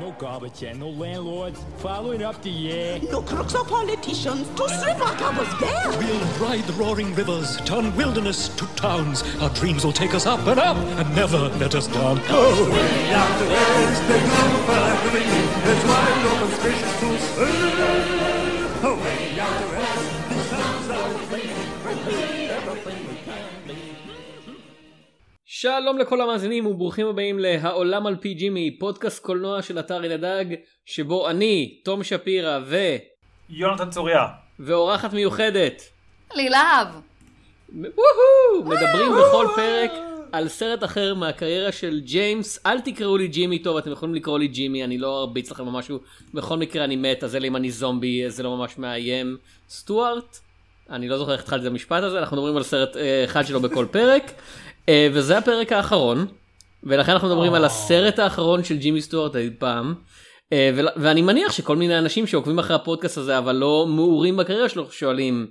No garbage and no landlords following up the year. No crooks or politicians to strip our covers bare. We'll ride the roaring rivers, turn wilderness to towns. Our dreams will take us up and up and never let us down. Oh, way out west, the global green is wide open spacious to see. Oh, way out west, שלום לכל המאזינים וברוכים הבאים ל"העולם על פי ג'ימי", פודקאסט קולנוע של אתר ילדג, שבו אני, תום שפירא ו... יונתן צוריה. ואורחת מיוחדת. לילהב. וואו! מדברים בכל פרק על סרט אחר מהקריירה של ג'יימס. אל תקראו לי ג'ימי טוב, אתם יכולים לקרוא לי ג'ימי, אני לא ארביץ לכם או משהו. בכל מקרה אני מת, אז אלא אם אני זומבי, זה לא ממש מאיים. סטוארט? אני לא זוכר איך התחלתי את המשפט הזה, אנחנו מדברים על סרט אה, אחד שלו בכל פרק. אה, וזה הפרק האחרון, ולכן אנחנו מדברים על הסרט האחרון של ג'ימי סטוארט אי פעם. אה, ואני מניח שכל מיני אנשים שעוקבים אחרי הפודקאסט הזה אבל לא מעורים בקריירה שלו שואלים,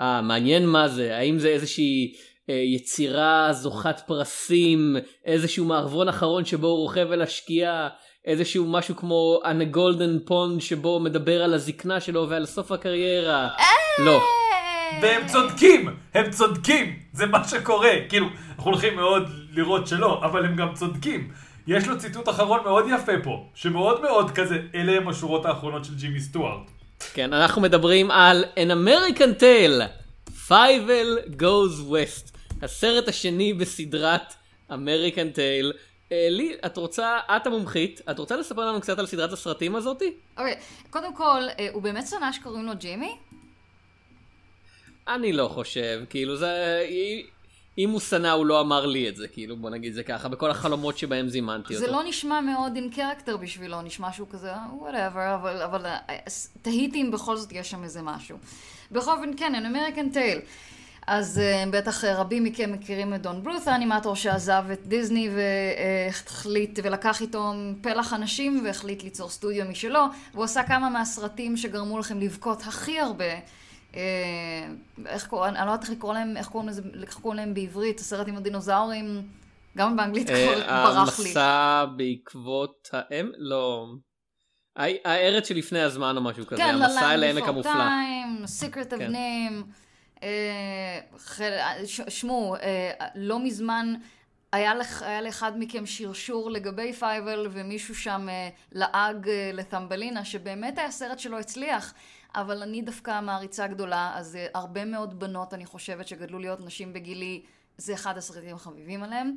אה, מעניין מה זה, האם זה איזושהי אה, יצירה זוכת פרסים, איזשהו מערבון אחרון שבו הוא רוכב אל השקיעה, איזשהו משהו כמו On Golden Pond שבו הוא מדבר על הזקנה שלו ועל סוף הקריירה. לא. והם צודקים, הם צודקים, זה מה שקורה. כאילו, אנחנו הולכים מאוד לראות שלא, אבל הם גם צודקים. יש לו ציטוט אחרון מאוד יפה פה, שמאוד מאוד כזה, אלה הם השורות האחרונות של ג'ימי סטוארט. כן, אנחנו מדברים על An American Tale, Fievel Goes West, הסרט השני בסדרת American Tale. אה, לי, את רוצה, את המומחית, את רוצה לספר לנו קצת על סדרת הסרטים הזאתי? אוקיי, קודם כל, אה, הוא באמת שנא שקוראים לו ג'ימי? אני לא חושב, כאילו זה... אם הוא שנא הוא לא אמר לי את זה, כאילו בוא נגיד זה ככה, בכל החלומות שבהם זימנתי אותו. זה לא נשמע מאוד עם character בשבילו, נשמע שהוא כזה, whatever, אבל, אבל אה, תהיתי אם בכל זאת יש שם איזה משהו. בכל אופן, כן, an American Tale. אז uh, בטח רבים מכם מכירים את דון בלות' האנימטור שעזב את דיסני והחליט ולקח איתו פלח אנשים והחליט ליצור סטודיו משלו והוא עשה כמה מהסרטים שגרמו לכם לבכות הכי הרבה אה, איך קוראים, אני לא יודעת איך לקרוא להם, איך קוראים לזה, איך קוראים להם בעברית, הסרט עם הדינוזאורים, גם באנגלית אה, כבר ברח לי. המסע בעקבות האם? לא. הארץ שלפני הזמן או משהו כזה, כן, המסע אל העמק המופלא. טיים, סיקרט כן. שמעו, אה, לא מזמן היה לך- היה לאחד מכם שרשור לגבי פייבל ומישהו שם אה, לעג אה, לתמבלינה, שבאמת היה סרט שלא הצליח. אבל אני דווקא מעריצה גדולה, אז אה, הרבה מאוד בנות, אני חושבת, שגדלו להיות נשים בגילי, זה אחד הסרטים החביבים עליהם.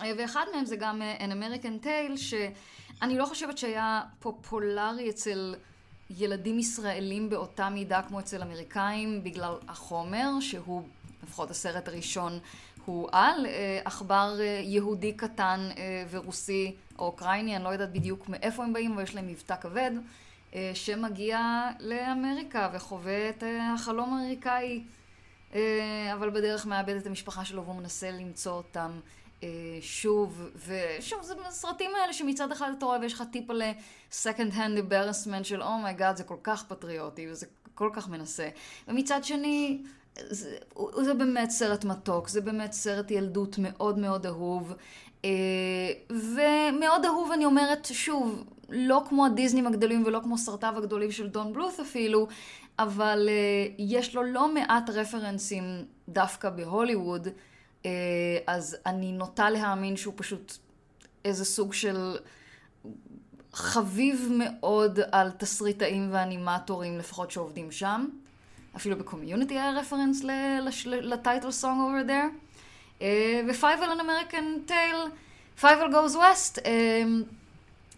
אה, ואחד מהם זה גם אה, An American Tale, שאני לא חושבת שהיה פופולרי אצל ילדים ישראלים באותה מידה כמו אצל אמריקאים, בגלל החומר, שהוא, לפחות הסרט הראשון, הוא על עכבר יהודי קטן ורוסי או אוקראיני, אני לא יודעת בדיוק מאיפה הם באים, אבל יש להם מבטא כבד, שמגיע לאמריקה וחווה את אה, החלום האמריקאי, אה, אבל בדרך מאבד את המשפחה שלו והוא מנסה למצוא אותם. אה, שוב, ושוב, זה הסרטים האלה שמצד אחד אתה רואה ויש לך טיפ על second hand embarrassment של oh my god, זה כל כך פטריוטי וזה כל כך מנסה. ומצד שני, זה, זה באמת סרט מתוק, זה באמת סרט ילדות מאוד מאוד אהוב. אה, ומאוד אהוב, אני אומרת, שוב, לא כמו הדיסנים הגדולים ולא כמו סרטיו הגדולים של דון בלות' אפילו, אבל אה, יש לו לא מעט רפרנסים דווקא בהוליווד. אה, אז אני נוטה להאמין שהוא פשוט איזה סוג של חביב מאוד על תסריטאים ואנימטורים, לפחות שעובדים שם. אפילו בקומיוניטי היה רפרנס לטייטל סונג over there. ו-Five an American Tale, Five Goes West, אה,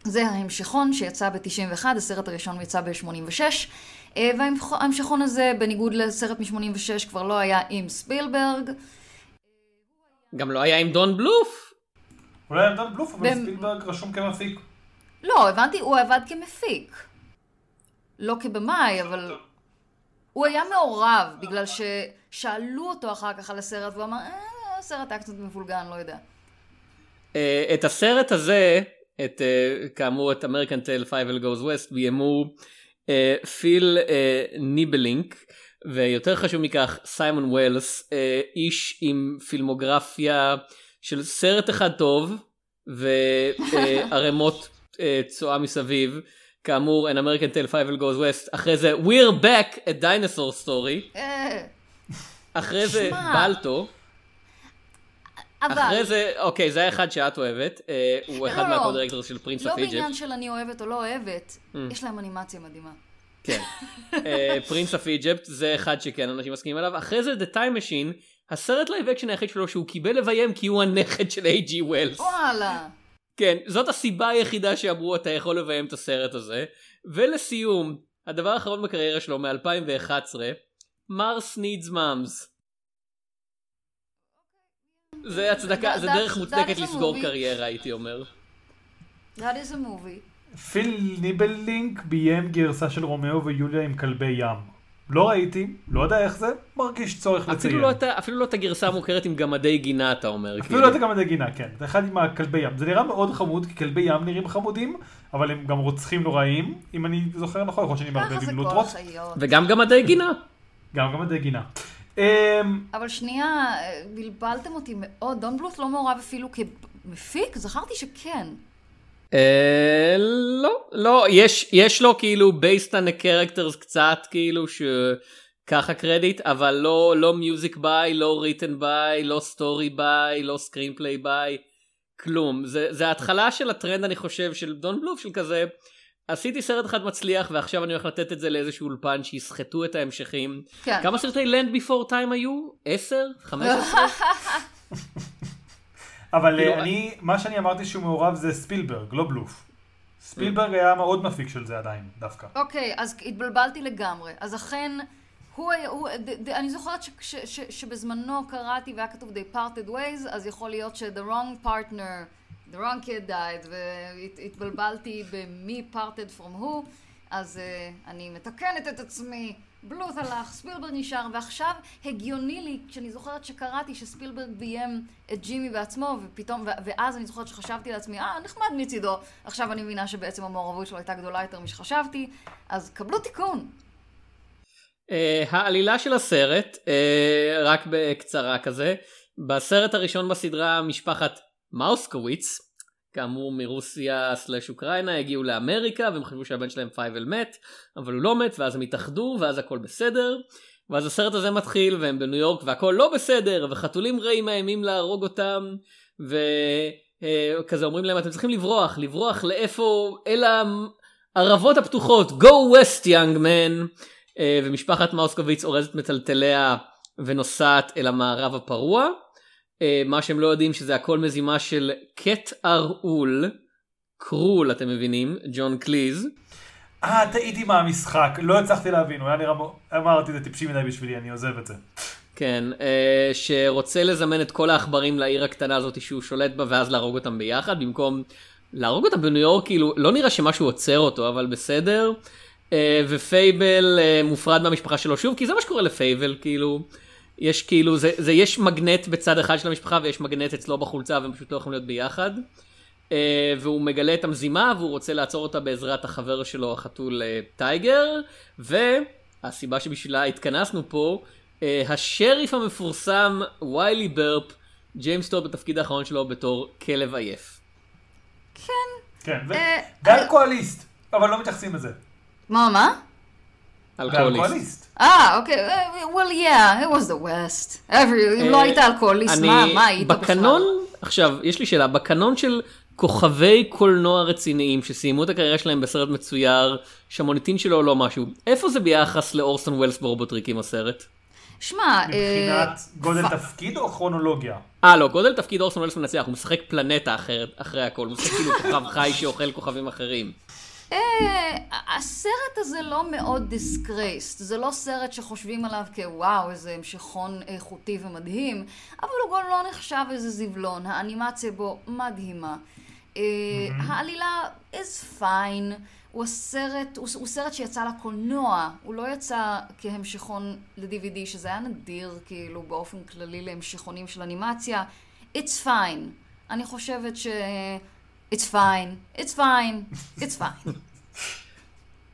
זה ההמשכון שיצא ב-91, הסרט הראשון יצא ב-86. וההמשכון הזה, בניגוד לסרט מ-86, כבר לא היה עם ספילברג. גם לא היה עם דון בלוף. אולי עם דון בלות', אבל ספילברג רשום כמפיק. לא, הבנתי, הוא עבד כמפיק. לא כבמאי, אבל... הוא היה מעורב, בגלל ששאלו אותו אחר כך על הסרט, והוא אמר, אה, הסרט היה קצת מבולגן, לא יודע. אה, את הסרט הזה, את, אה, כאמור את American Tail Fievel Goes West, ביימו אה, פיל ניבלינק, ויותר חשוב מכך סיימון ווילס, איש עם פילמוגרפיה של סרט אחד טוב, וערימות אה, צואה מסביב. כאמור, An American Tail Fievel Goes West, אחרי זה We're Back, a Dinosaur Story, אחרי זה. Balto, אבל... אחרי זה, אוקיי, זה האחד שאת אוהבת, אה, הוא אחד לא, לא. מה co-directors של Prince לא of Egypt. בעניין של אני אוהבת או לא אוהבת, Mm. יש להם אנימציה מדהימה. כן. Prince of Egypt זה אחד שכן אנשים מסכימים עליו. אחרי זה The Time Machine, הסרט live action היחיד שלו שהוא קיבל לביים כי הוא הנכד של אייץ'.ג'י ווילס. וואלה. כן, זאת הסיבה היחידה שאמרו אתה יכול לביים את הסרט הזה. ולסיום, הדבר האחרון בקריירה שלו מ-2011, Mars Needs Moms. זה הצדקה, That- זה דרך מוצדקת is a לסגור movie. קריירה הייתי אומר. That is a movie. פיל ניבלינק ביים גרסה של רומאו ויוליה עם כלבי ים. לא ראיתי, לא יודע איך זה, מרגיש צורך לציין. אפילו לא, את אפילו לא את הגרסה המוכרת עם גמדי גינה אתה אומר. אפילו כאילו. לא יודע גמדי גינה, כן. זה אחד עם הכלבי ים. זה נראה מאוד חמוד, כי כלבי ים נראים חמודים, אבל הם גם רוצחים נוראים, אם אני זוכר נכון, יכול להיות שאני מערבב עם. החיות. וגם גמדי גינה. גם גמדי גינה. אמ, אבל שנייה, בלבלתם אותי מאוד. דון בלוט לא מעורב אפילו כמפיק? זכרתי שכן. אה, לא, לא, יש, יש לו כאילו based on the characters קצת כאילו שככה קרדיט, אבל לא, לא music by, לא written by, לא story by, לא screenplay by, כלום. זה, זה ההתחלה של הטרנד אני חושב של דון בלוף של כזה. עשיתי סרט אחד מצליח ועכשיו אני הולך לתת את זה לאיזשהו אולפן שיסחטו את ההמשכים. כן. כמה סרטי Land Before Time היו? 10? 15? אבל כאילו, אה, אני, מה שאני אמרתי שהוא מעורב זה ספילברג, לא בלוף. ספילברג היה מאוד מפיק של זה עדיין, דווקא. אוקיי, אז התבלבלתי לגמרי. אז אכן, הוא היה, הוא, ד, ד, אני זוכרת ש, ש, ש, שבזמנו קראתי והיה כתוב They parted ways, אז יכול להיות ש- the wrong partner, the wrong kid died, והתבלבלתי במי parted from who, אז uh, אני מתקנת את עצמי. בלוט הלך, ספילברג נשאר, ועכשיו הגיוני לי, כשאני זוכרת שקראתי שספילברג ביים את ג'ימי בעצמו, ופתאום, ואז אני זוכרת שחשבתי לעצמי, אה, נחמד מצידו. עכשיו אני מבינה שבעצם המעורבות שלו הייתה גדולה יותר משחשבתי, אז קבלו תיקון. Uh, העלילה של הסרט, uh, רק בקצרה כזה, בסרט הראשון בסדרה משפחת מאוסקוויץ, כאמור מרוסיה סלש אוקראינה, הגיעו לאמריקה והם חשבו שהבן שלהם פייבל מת, אבל הוא לא מת ואז הם התאחדו ואז הכל בסדר. ואז הסרט הזה מתחיל והם בניו יורק והכל לא בסדר וחתולים רעים מאיימים להרוג אותם וכזה אומרים להם אתם צריכים לברוח, לברוח לאיפה? אל הערבות הפתוחות, go west young man אה, ומשפחת מאוסקוביץ אורזת מטלטליה ונוסעת אל המערב הפרוע. אה, מה שהם לא יודעים שזה הכל מזימה של קט אראול, קרול אתם מבינים, ג'ון קליז. אה, טעיתי מהמשחק, לא הצלחתי להבין, הוא היה נראה, mo- אמרתי זה טיפשי מדי בשבילי, אני עוזב את זה. כן, אה, שרוצה לזמן את כל העכברים לעיר הקטנה הזאת שהוא שולט בה ואז להרוג אותם ביחד, במקום להרוג אותם בניו יורק, כאילו, לא נראה שמשהו עוצר אותו, אבל בסדר. אה, ופייבל מופרד מהמשפחה שלו שוב, כי זה מה שקורה לפייבל, כאילו, יש כאילו, זה, זה יש מגנט בצד אחד של המשפחה ויש מגנט אצלו בחולצה והם פשוט לא יכולים להיות ביחד. אה, והוא מגלה את המזימה והוא רוצה לעצור אותה בעזרת החבר שלו החתול אה, טייגר והסיבה שבשבילה התכנסנו פה אה, השריף המפורסם ויילי ברפ ג'יימס טוד בתפקיד האחרון שלו בתור כלב עייף. כן, אה, ואלכוהוליסט, אבל לא מתייחסים לזה. מה, מה? אלכוהוליסט. אה, אוקיי, אה, well yeah, it was the west. Every, אם לא היית אלכוהוליסט, אני- מה, מה היית בכלל? בקנון, עכשיו, יש לי שאלה, בקנון של כוכבי קולנוע רציניים שסיימו את הקריירה שלהם בסרט מצויר, שהמוניטין שלו לא משהו, איפה זה ביחס לאורסון ווילס ברובוטריקים הסרט? שמע, אה, מבחינת גודל פ- תפקיד או כרונולוגיה? אה לא, גודל תפקיד אורסון ווילס מנצח, הוא משחק פלנטה אחרת אחרי הכל, הוא משחק כאילו כוכב חי שאוכל כוכבים אחרים. אה, הסרט הזה לא מאוד disgraced, זה לא סרט שחושבים עליו כוואו, איזה המשכון איכותי ומדהים, אבל הוא גם לא נחשב איזה זבלון, האנימציה בו מדהימה. אה, העלילה is fine, הוא הסרט, הוא, הוא סרט שיצא לקולנוע, הוא לא יצא כהמשכון ל-DVD, שזה היה נדיר כאילו באופן כללי להמשכונים של אנימציה. It's fine. אני חושבת ש... It's fine, it's fine, it's fine.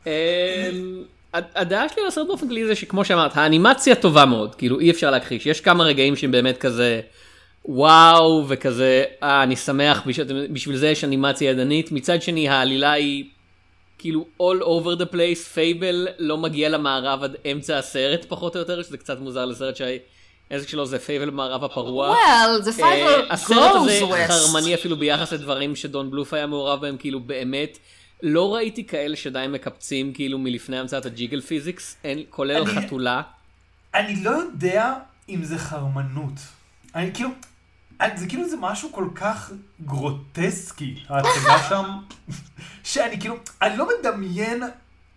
אמ, הד- הדעה שלי על הסרט באופן כללי זה שכמו שאמרת, האנימציה טובה מאוד, כאילו אי אפשר להכחיש, יש כמה רגעים שהם באמת כזה וואו, וכזה, אה, אני שמח, בשביל, זה יש אנימציה ידנית. מצד שני, העלילה היא כאילו all over the place, פייבל לא מגיע למערב עד אמצע הסרט פחות או יותר, שזה קצת מוזר לסרט שהעסק שלו זה פייבל במערב הפרוע. well, the אה, five הסרט הזה west. חרמני אפילו ביחס לדברים שדון בלוף היה מעורב בהם, כאילו באמת. לא ראיתי כאלה שדי מקפצים כאילו מלפני המצאת הג'יגל פיזיקס, אין, כולל אני- חתולה. אני לא יודע אם זה חרמנות. אני כאילו, אני- זה כאילו זה משהו כל כך גרוטסקי, ההצגה שם, שאני כאילו, אני לא מדמיין,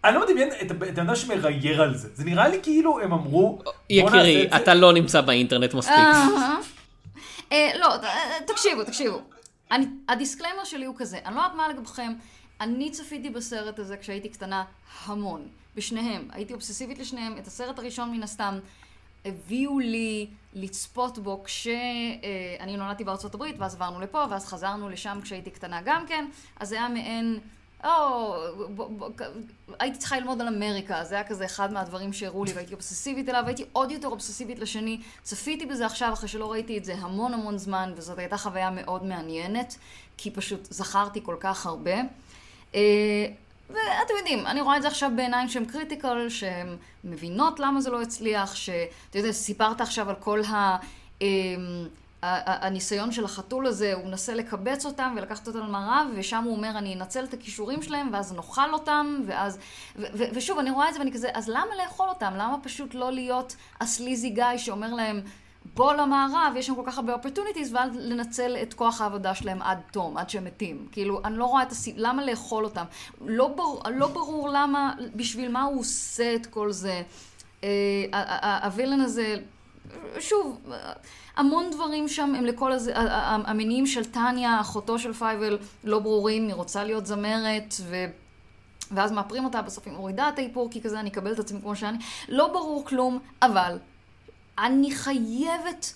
אני לא מדמיין את הבן את האדם שמראייר על זה. זה נראה לי כאילו הם אמרו, יקירי. אתה לא נמצא באינטרנט מספיק. אהה. אה, לא, אה, תקשיבו, תקשיבו. אני, ה disclaimer שלי הוא כזה, אני לא יודעת מה לגביכם, אני צפיתי בסרט הזה כשהייתי קטנה המון, בשניהם. הייתי אובססיבית לשניהם, את הסרט הראשון מן הסתם הביאו לי לצפות בו כשאני נולדתי בארצות הברית, ואז עברנו לפה, ואז חזרנו לשם כשהייתי קטנה גם כן, אז זה היה מעין... או, ב- ב- הייתי צריכה ללמוד על אמריקה, זה היה כזה אחד מהדברים שהראו לי והייתי אובססיבית אליו, והייתי עוד יותר אובססיבית לשני. צפיתי בזה עכשיו אחרי שלא ראיתי את זה המון המון זמן, וזאת הייתה חוויה מאוד מעניינת, כי פשוט זכרתי כל כך הרבה. אה, ואתם יודעים, אני רואה את זה עכשיו בעיניים שהן critical, שהן מבינות למה זה לא הצליח, שאתה יודע, סיפרת עכשיו על כל ה... הניסיון של החתול הזה, הוא מנסה לקבץ אותם ולקחת אותם למערב, ושם הוא אומר, אני אנצל את הכישורים שלהם, ואז נאכל אותם, ואז... ו- ו- ושוב, אני רואה את זה ואני כזה, אז למה לאכול אותם? למה פשוט לא להיות ה sleazy guy שאומר להם, בוא למערב, יש שם כל כך הרבה opportunities, ואז לנצל את כוח העבודה שלהם עד תום, עד שהם מתים. כאילו, אני לא רואה את הסיב... למה לאכול אותם? לא, בר... לא ברור למה, בשביל מה הוא עושה את כל זה. אה, הווילן הזה, שוב, המון דברים שם הם לכל הזה, המניעים של טניה, אחותו של פייבל, לא ברורים, היא רוצה להיות זמרת, ו... ואז מאפרים אותה, בסוף היא מורידה את האיפור, כי כזה אני אקבל את עצמי כמו שאני. לא ברור כלום, אבל אני חייבת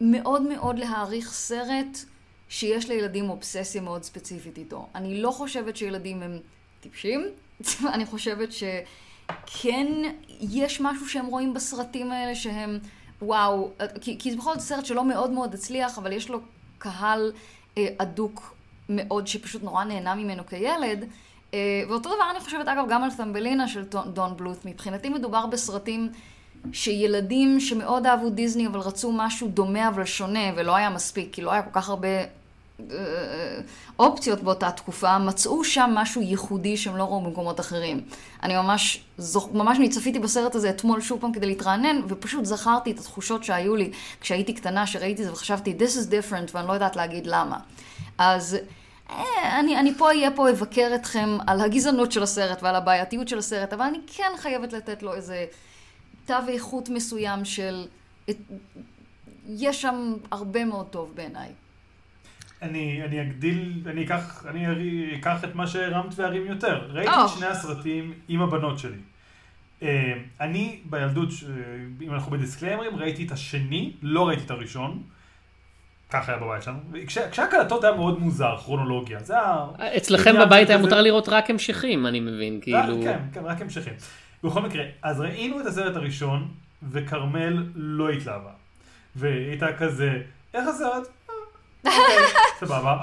מאוד מאוד להעריך סרט שיש לילדים אובססיה מאוד ספציפית איתו. אני לא חושבת שילדים הם טיפשים, אני חושבת שכן יש משהו שהם רואים בסרטים האלה שהם, וואו, כי, כי זה בכל זאת סרט שלא מאוד מאוד הצליח, אבל יש לו קהל אה, אדוק מאוד שפשוט נורא נהנה ממנו כילד. אה, ואותו דבר אני חושבת אגב גם על תמבלינה של דון- בלוט. מבחינתי מדובר בסרטים שילדים שמאוד אהבו דיסני אבל רצו משהו דומה אבל שונה ולא היה מספיק, כי לא היה כל כך הרבה אה, אופציות באותה תקופה, מצאו שם משהו ייחודי שהם לא ראו במקומות אחרים. אני ממש, זוכ... ממש אני צפיתי בסרט הזה אתמול שוב פעם כדי להתרענן, ופשוט זכרתי את התחושות שהיו לי כשהייתי קטנה, שראיתי זה וחשבתי, this is different, ואני לא יודעת להגיד למה. אז אה, אני, אני פה אהיה פה אבקר אתכם על הגזענות של הסרט ועל הבעייתיות של הסרט, אבל אני כן חייבת לתת לו איזה תו איכות מסוים של... יש שם הרבה מאוד טוב בעיניי. אני, אני אגדיל, אני אקח, אני אקח את מה שהרמת וארים יותר. ראיתי. את שני הסרטים עם הבנות שלי. אה, אני בילדות, ש- אם אנחנו בדיסקליימרים, ראיתי את השני, לא ראיתי את הראשון. ככה היה בבית שלנו. וכש- כשהקלטות היה מאוד מוזר, כרונולוגיה. זה היה... אצלכם בבית היה מותר לראות רק המשכים, אני מבין, כאילו... כן, כן, רק המשכים. בכל מקרה, אז ראינו את הסרט הראשון, וכרמל לא התלהבה. והיא הייתה כזה, איך הסרט? "אה, אוקיי, סבבה.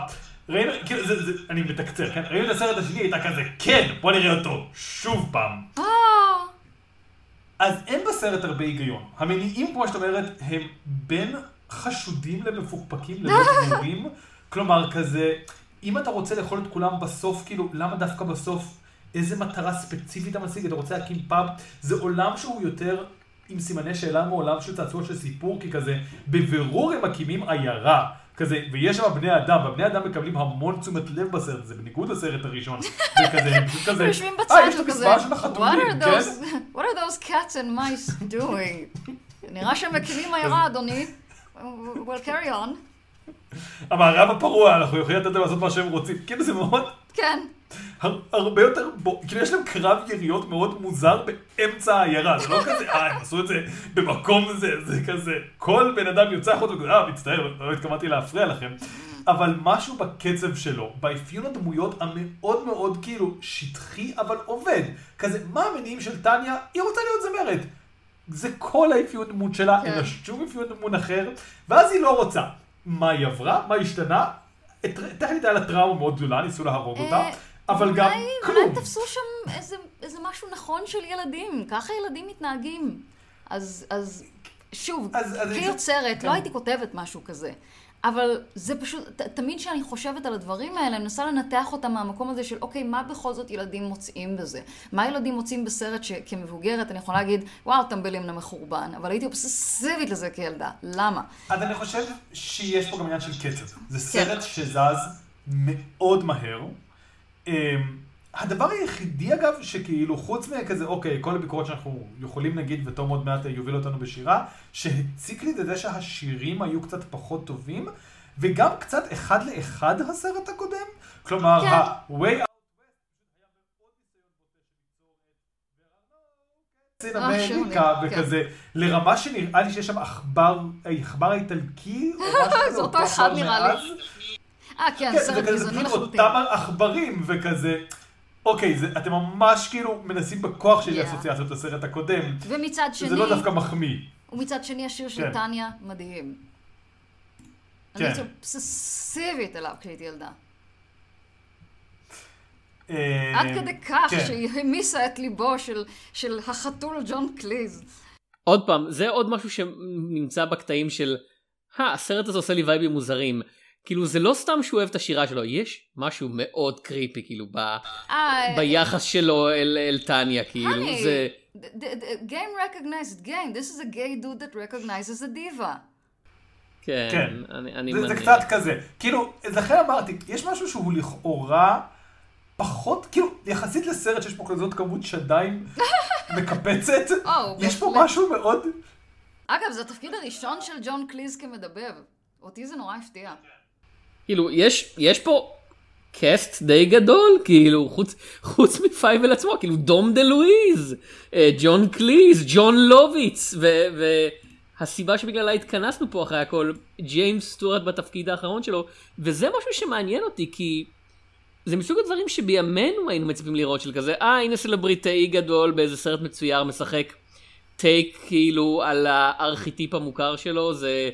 ראינו, כאילו, זה, זה, אני מתקצר, כן? ראינו את הסרט השני, הייתה כזה, כן, בוא נראה אותו, שוב פעם. אה, אז אין בסרט הרבה היגיון. המניעים, כמו שאת אומרת, הם בין חשודים למפוקפקים, ללא ברורים. כלומר, כזה, אם אתה רוצה לאכול את כולם בסוף, כאילו, למה דווקא בסוף? איזה מטרה ספציפית אתה משיג? אתה רוצה להקים פאב? זה עולם שהוא יותר עם סימני שאלה מעולם של צעצוע של סיפור, כי כזה, בבירור הם מקימים עיירה. כזה, ויש שם בני אדם, והבני אדם מקבלים המון תשומת לב בסרט הזה, בניגוד לסרט הראשון. וכזה, הם פשוט כזה, יושבים אה, יש את המספר של החתולים, כן? what are those cats and mice doing? נראה שהם מקימים עיירה, אדוני. well, carry on. המערב הפרוע, אנחנו יכולים לתת להם לעשות מה שהם רוצים. כאילו זה מאוד, כן. הר- הרבה יותר, בו, כאילו יש להם קרב יריות מאוד מוזר באמצע העיירה, זה לא כזה, אה, הם עשו את זה במקום זה, זה כזה, כל בן אדם יוצא החוצה, וכזה, אה, מצטער, לא התכוונתי להפריע לכם. אבל משהו בקצב שלו, באפיון הדמויות המאוד מאוד כאילו שטחי אבל עובד. כזה, מה המניעים של טניה? היא רוצה להיות זמרת. זה כל האפיון דמות שלה, כן. אין לה שום אפיון דמות אחר, ואז היא לא רוצה. מה היא עברה? מה השתנה? טכנית היה לה טראומה מאוד גדולה, ניסו להרוג אותה, אה, אבל גם אולי- כלום. אולי תפסו שם איזה, איזה משהו נכון של ילדים, ככה ילדים מתנהגים. אז, אז שוב, אז- אז זה- כיוצרת, כן. לא הייתי כותבת משהו כזה. אבל זה פשוט, ת, תמיד כשאני חושבת על הדברים האלה, אני מנסה לנתח אותם מהמקום הזה של, אוקיי, מה בכל זאת ילדים מוצאים בזה? מה ילדים מוצאים בסרט שכמבוגרת אני יכולה להגיד, וואו, טמבלים למחורבן, אבל הייתי אובססיבית לזה כילדה. למה? אז אני חושב שיש פה גם עניין של קצב. כן. זה סרט שזז מאוד מהר. אמ, הדבר היחידי אגב, שכאילו חוץ מכזה, אוקיי, כל הביקורות שאנחנו יכולים נגיד, ותום עוד מעט יוביל אותנו בשירה, שהציק לי את זה שהשירים היו קצת פחות טובים, וגם קצת אחד לאחד הסרט הקודם. כלומר, כן. ה-way out צין אה, אמריקה שונה, כן. וכזה, לרמה שנראה לי שיש שם עכבר, העכבר האיטלקי, או משהו כזה, זה אותו אחד עכבר נראה לי. אה, כן, כן, סרט זה כזה גזעני פשוט לחלוטין. אותם עכברים וכזה. אוקיי, זה, אתם ממש כאילו מנסים בכוח שלי Yeah. אסוציאציות לסרט הקודם. ומצד שני, זה לא דווקא מחמיא. ומצד שני השיר של כן. טניה מדהים. כן. אני הייתי אובססיבית אליו כשהייתי ילדה. עד כדי כך כן. שהיא העמיסה את ליבו של, של החתול ג'ון קליז. עוד פעם, זה עוד משהו שנמצא בקטעים של, הסרט הזה עושה לי וייבים מוזרים. כאילו זה לא סתם שהוא אוהב את השירה שלו, יש משהו מאוד קריפי כאילו ב, אה, ביחס שלו אל, אל טניה, כאילו honey, זה... the- the- the game recognized game. This is a gay dude that recognizes a diva. כן, כן. אני, אני זה, זה מניח. קצת כזה. כאילו, לכן אמרתי, יש משהו שהוא לכאורה פחות, כאילו, יחסית לסרט שיש פה כזאת כמות שדיים מקפצת, או, יש פה. משהו מאוד... אגב, זה התפקיד הראשון של ג'ון קליז כמדבב. אותי זה נורא הפתיע. כאילו יש יש פה cast די גדול כאילו חוץ חוץ מפייבל עצמו כאילו דום דה לואיז אה, ג'ון קליז ג'ון לוביץ ו- והסיבה שבגללה התכנסנו פה אחרי הכל ג'יימס סטוארט בתפקיד האחרון שלו וזה משהו שמעניין אותי כי זה מסוג הדברים שבימינו היינו מצפים לראות של כזה אה הנה סלבריטאי גדול באיזה סרט מצויר משחק take כאילו על הארכיטיפ המוכר שלו זה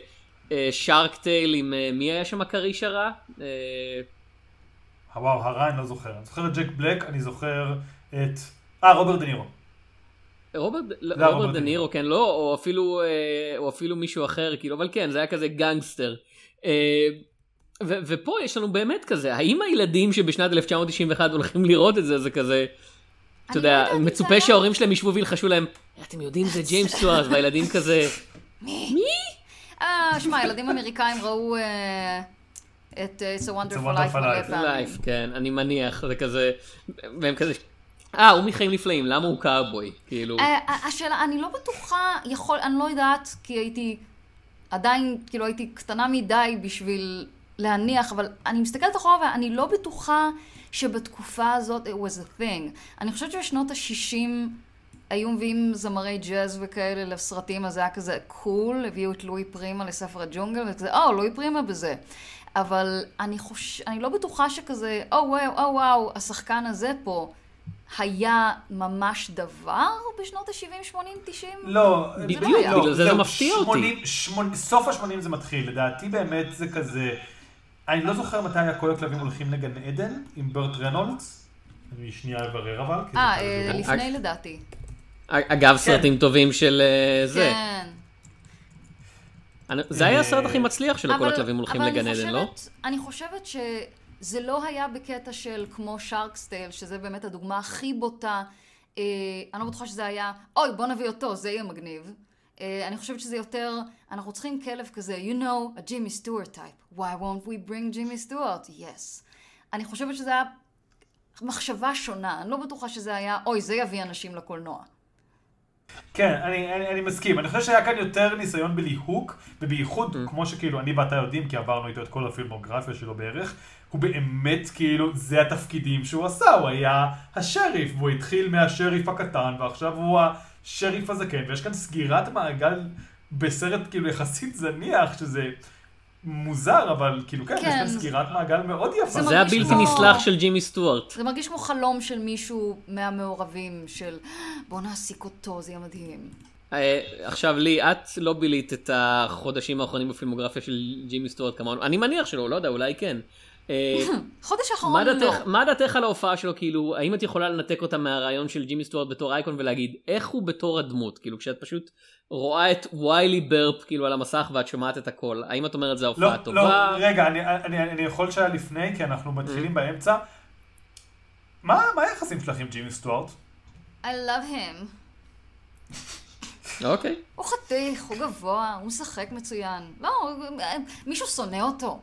Shark Tale עם אה, מי היה שם הכריש הרע? אה, וואו, הרע אני לא זוכר. אני זוכר את ג'ק בלק, אני זוכר את... אה, רוברט דה נירו. רוברט לא, זה היה רוברט רוברט דה נירו כן לא או אפילו אה, או אפילו מישהו אחר כאילו אבל כן זה היה כזה גנגסטר. אה, ו- ופה יש לנו באמת כזה האם הילדים שבשנת 1991 הולכים לראות את זה זה כזה. אתה יודע, לא מצופה היה- שההורים שלהם ישבו וילחשו להם, אתם יודעים זה ג'יימס סטוארט, והילדים כזה, אה, שמע, ילדים אמריקאים ראו אה, את אה, It's a Wonderful Life מלא. פעמים. כן, אני מניח, זה כזה, והם כזה, אה, הוא מחיים נפלאים, למה הוא קאובוי? כאילו, אה, השאלה, אני לא בטוחה, יכול, אני לא יודעת, כי הייתי עדיין, כאילו הייתי קטנה מדי בשביל להניח, אבל אני מסתכלת אחורה ואני לא בטוחה שבתקופה הזאת it was a thing. אני חושבת שבשנות ה-60 היו מביאים זמרי ג'אז וכאלה לסרטים, אז זה היה כזה קול, הביאו את לואי פרימה לספר הג'ונגל, וכזה, או, לואי פרימה בזה. אבל אני חוש... אני לא בטוחה שכזה, או וואו, או וואו, השחקן הזה פה. היה ממש דבר בשנות ה-70, 80, 90? לא, בדיוק, לא. בגלל זה זה זהו, מפתיע אותי. 80, 80, סוף ה-80 זה מתחיל, לדעתי באמת זה כזה... אני לא זוכר מתי היה כל הכלבים הולכים לגן עדן עם ברט רנולדס. אני שנייה אברר אבל. אה, אה. לפני לדעתי. אגב, סרטים טובים של אה, זה. כן. אני- זה היה הסרט הכי מצליח שלו, כל הכלבים הולכים לגן עדן, לא? אני חושבת שזה לא היה בקטע של כמו שרקסטייל, שזה באמת הדוגמה הכי בוטה. אה, אני לא בטוחה שזה היה, אוי, בוא נביא אותו, זה יהיה מגניב. אה, אני חושבת שזה יותר, אנחנו צריכים כלב כזה, you know, a Jimmy Stewart type. Why won't we bring Jimmy Stewart? Yes. אני חושבת שזה היה מחשבה שונה. אני לא בטוחה שזה היה, אוי, זה יביא אנשים לקולנוע. כן, אני, אני, אני מסכים. אני חושב שהיה כאן יותר ניסיון בליהוק, ובייחוד, Mm. כמו שכאילו אני ואתה יודעים, כי עברנו איתו את כל הפילמוגרפיה שלו בערך, הוא באמת כאילו, זה התפקידים שהוא עשה, הוא היה השריף, והוא התחיל מהשריף הקטן, ועכשיו הוא השריף הזקן, ויש כאן סגירת מעגל בסרט כאילו יחסית זניח, שזה מוזר, אבל כאילו כן, יש כן, כאן זה- סגירת מעגל מאוד יפה. זה הבלתי כמו- נסלח של ג'ימי סטוארט. זה מרגיש כמו חלום של מישהו מהמעורבים, של בוא נעסיק אותו, זה יהיה מדהים. אה, עכשיו לי, את לא בילית את החודשים האחרונים בפילמוגרפיה של ג'ימי סטוארט כמונו, אני מניח שלא, לא יודע, אולי כן. אה, חודש מה האחרון לא. מה דעתך על ההופעה שלו, כאילו, האם את יכולה לנתק אותה מהרעיון של ג'ימי סטוארט בתור אייקון ולהגיד, איך הוא בתור הדמות, כאילו, כשאת פשוט רואה את ויילי ברפ, כאילו, על המסך ואת שומעת את הכל, האם את אומרת זו לא, הופעה לא, טובה? רגע, אני, אני, אני יכול שהיה לפני, כי אנחנו מתחילים באמצע. מה, מה היחסים שלך עם ג'ימי סטוארט? I love him. אוקיי. הוא חתיך, הוא גבוה, הוא משחק מצוין. לא, מישהו שונא אותו.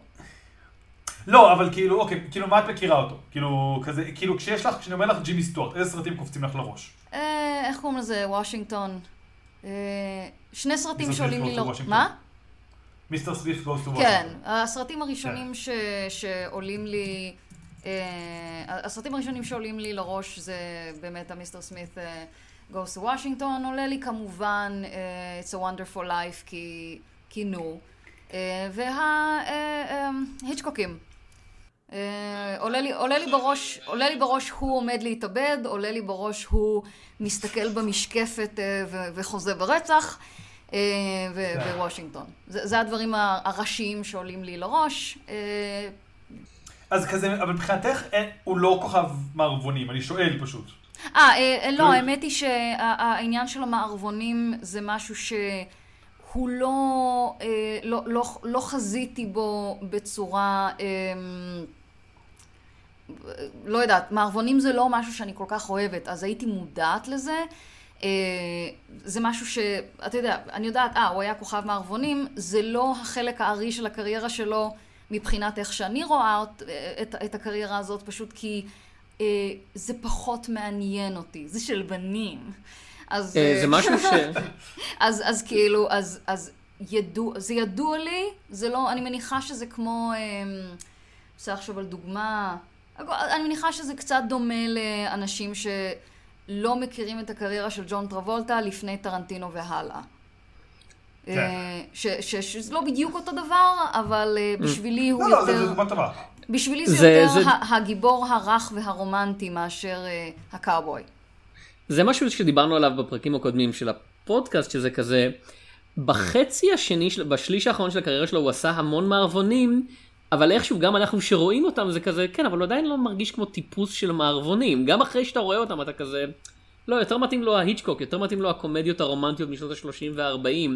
לא, אבל כאילו, אוקיי, כאילו, מה את מכירה אותו? כאילו, כזה, כאילו, כשיש לך, כשאני אומר לך ג'ימי סטוארט, איזה סרטים קופצים לך לראש? אה, איך קוראים לזה? וושינגטון. אה, שני סרטים שעולים לי לראש. מה? Mr. Smith Goes to כן, הסרטים הראשונים ש... שעולים לי... אה, הסרטים הראשונים שעולים לי לראש זה באמת המיסטר סמית Goes to Washington, עולה לי כמובן אה, It's a Wonderful Life כי, כי נו, וההיצ'קוקים. אה, עולה לי, עולה, לי בראש, עולה לי בראש הוא עומד להתאבד, עולה לי בראש הוא מסתכל במשקפת אה, ו- וחוזה ברצח, אה, ו- ווושינגטון. זה, זה הדברים הראשיים שעולים לי לראש. אה, אז כזה, אבל מבחינתך, הוא לא כוכב מערבונים, אני שואל פשוט. אה, אה, אה, לא. לא, האמת היא שהעניין של המערבונים זה משהו שהוא לא, אה, לא, לא, לא חזיתי בו בצורה, אה, לא יודעת, מערבונים זה לא משהו שאני כל כך אוהבת, אז הייתי מודעת לזה. אה, זה משהו שאתה יודע, אני יודעת, אה, הוא היה כוכב מערבונים, זה לא החלק הארי של הקריירה שלו מבחינת איך שאני רואה את, את, את הקריירה הזאת, פשוט כי אה, זה פחות מעניין אותי, זה של בנים. אז, אה, אה, זה משהו ש... אז, אז כאילו, אז, אז ידוע, זה ידוע לי, זה לא, אני מניחה שזה כמו, אמ, רוצה לחשוב על דוגמה, אני מניחה שזה קצת דומה לאנשים שלא מכירים את הקריירה של ג'ון טרבולטה לפני טרנטינו והלאה. כן. אה, ש- ש- שזה לא בדיוק אותו דבר, אבל אה, בשבילי הוא לא, לא, זה יותר... זה דוגמה טובה. בשבילי זה, זה- יותר זה- הגיבור הרך והרומנטי מאשר אה, הקאובוי. זה משהו שדיברנו עליו בפרקים הקודמים של הפודקאסט, שזה כזה, בחצי השני, של, בשליש האחרון של הקריירה שלו הוא עשה המון מערבונים, אבל איכשהו גם אנחנו שרואים אותם זה כזה, כן, אבל הוא עדיין לא מרגיש כמו טיפוס של מערבונים. גם אחרי שאתה רואה אותם אתה כזה, לא, יותר מתאים לו ההיצ'קוק, יותר מתאים לו הקומדיות הרומנטיות משנות ה-30 וה-40.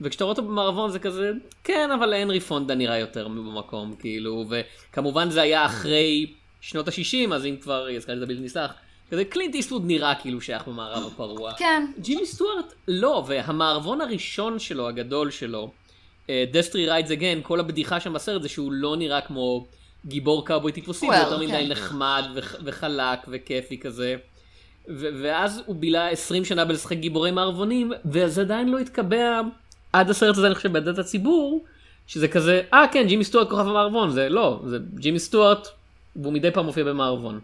וכשאתה רואה אותו במערבון זה כזה, כן, אבל הנרי פונדה נראה יותר במקום, כאילו, וכמובן זה היה אחרי שנות ה-60, אז אם כבר, הזכרתי את הבלתי נסלח, כזה קלינט איסטווד נראה כאילו שייך במערב הפרוע. כן, ג'ימי סטוארט לא, והמערבון הראשון שלו, הגדול שלו, Destry Rides Again, כל הבדיחה שם בסרט זה שהוא לא נראה כמו גיבור קאובוי טיפוסי, הוא well, יותר מדי כן. נחמד וח- וחלק וכיפי כזה. ו- ואז הוא בילה 20 שנה בלשחק גיבורי מערבונים, וזה עדיין לא התקבע עד הסרט הזה, אני חושב, בדעת הציבור, שזה כזה, אה כן, ג'ימי סטוארט כוכב המערבון, זה לא, זה ג'ימי סטוארט, והוא מדי פעם מופיע במערבון.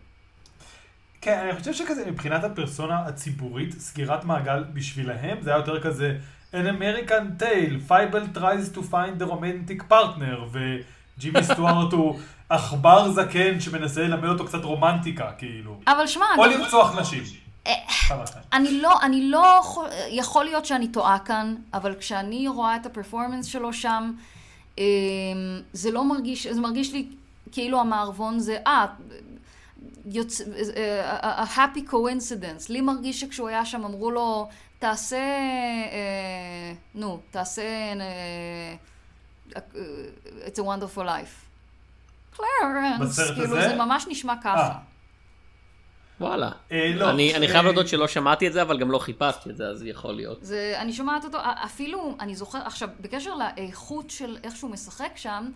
כן, אני חושב שכזה מבחינת הפרסונה הציבורית, סגירת מעגל בשבילהם, זה היה יותר כזה an American tale, Fievel tries to find the romantic partner, וג'ימי סטוארט הוא עכבר זקן שמנסה ללמד אותו קצת רומנטיקה, כאילו. אבל שמע, או גם- לרצוח נשים. מהשניים. אני לא, אני לא, יכול- יכול להיות שאני טועה כאן, אבל כשאני רואה את הפרפורמנס שלו שם, אמ, זה לא מרגיש, זה מרגיש לי כאילו המערבון זה, אה, יוצ... אה, a happy coincidence. לי מרגיש שכשהוא היה שם אמרו לו, תעשה, אה, נו, תעשה אה, It's a wonderful life. קלרנס, כאילו הזה? זה ממש נשמע ככה. אה. וואלה. אה, לא, אני, אני אה, חייב להודות שלא שמעתי את זה, אבל גם לא חיפשתי את זה, אז יכול להיות. זה, אני שומעת אותו, אפילו, אני זוכר, עכשיו, בקשר לאיכות של איך שהוא משחק שם,